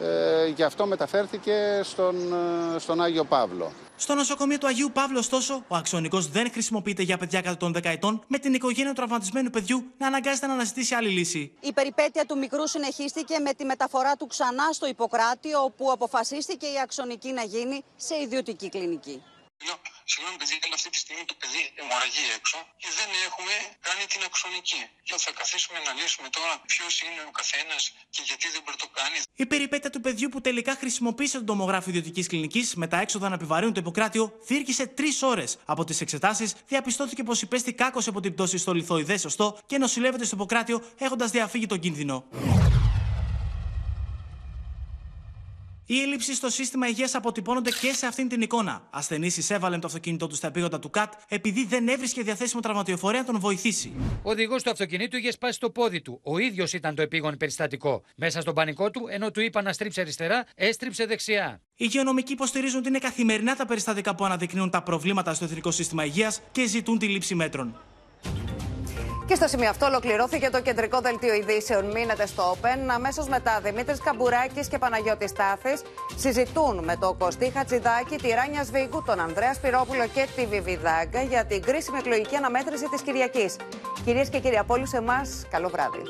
Ε, γι' αυτό μεταφέρθηκε στον, ε, στον Άγιο Παύλο. Στο νοσοκομείο του Αγίου Παύλου, ωστόσο, ο αξονικό δεν χρησιμοποιείται για παιδιά κατά των 10 ετών, με την οικογένεια του τραυματισμένου παιδιού να αναγκάζεται να αναζητήσει άλλη λύση. Η περιπέτεια του μικρού συνεχίστηκε με τη μεταφορά του ξανά στο Ιπποκράτιο, όπου αποφασίστηκε η αξονική να γίνει σε ιδιωτική κλινική. Λέω, συγγνώμη παιδιά, αλλά αυτή τη στιγμή το παιδί αιμορραγεί έξω και δεν έχουμε κάνει την αξονική. Λέω, θα καθίσουμε να λύσουμε τώρα ποιος είναι ο καθένας και γιατί δεν μπορεί το κάνει. Η περιπέτεια του παιδιού που τελικά χρησιμοποίησε τον τομογράφο ιδιωτικής κλινικής με τα έξοδα να επιβαρύνουν το υποκράτιο διήρκησε τρεις ώρες. Από τις εξετάσεις διαπιστώθηκε πως υπέστη κάκο από την πτώση στο λιθοειδέ σωστό και νοσηλεύεται στο υποκράτιο έχοντας διαφύγει τον κίνδυνο. Οι έλλειψει στο σύστημα υγείας αποτυπώνονται και σε αυτήν την εικόνα. Ασθενής εισέβαλε το αυτοκίνητό του στα επίγοντα του ΚΑΤ επειδή δεν έβρισκε διαθέσιμο τραυματιοφορέα να τον βοηθήσει. Ο οδηγός του αυτοκινήτου είχε σπάσει το πόδι του. Ο ίδιος ήταν το επίγον περιστατικό. Μέσα στον πανικό του, ενώ του είπα να στρίψει αριστερά, έστριψε δεξιά. Οι υγειονομικοί υποστηρίζουν ότι είναι καθημερινά τα περιστατικά που αναδεικνύουν τα προβλήματα στο εθνικό σύστημα υγείας και ζητούν τη λήψη μέτρων. Και στο σημείο αυτό ολοκληρώθηκε το κεντρικό δελτίο ειδήσεων. Μείνετε στο Open. Αμέσως μετά Δημήτρης Καμπουράκης και Παναγιώτης Στάθη συζητούν με το Κωστή Χατζηδάκη, τη Ράνια Σβίγκου, τον Ανδρέα Σπυρόπουλο και τη Βιβιδάγκα για την κρίσιμη εκλογική αναμέτρηση της Κυριακής. Κυρίες και κύριοι, από όλους εμάς, καλό βράδυ.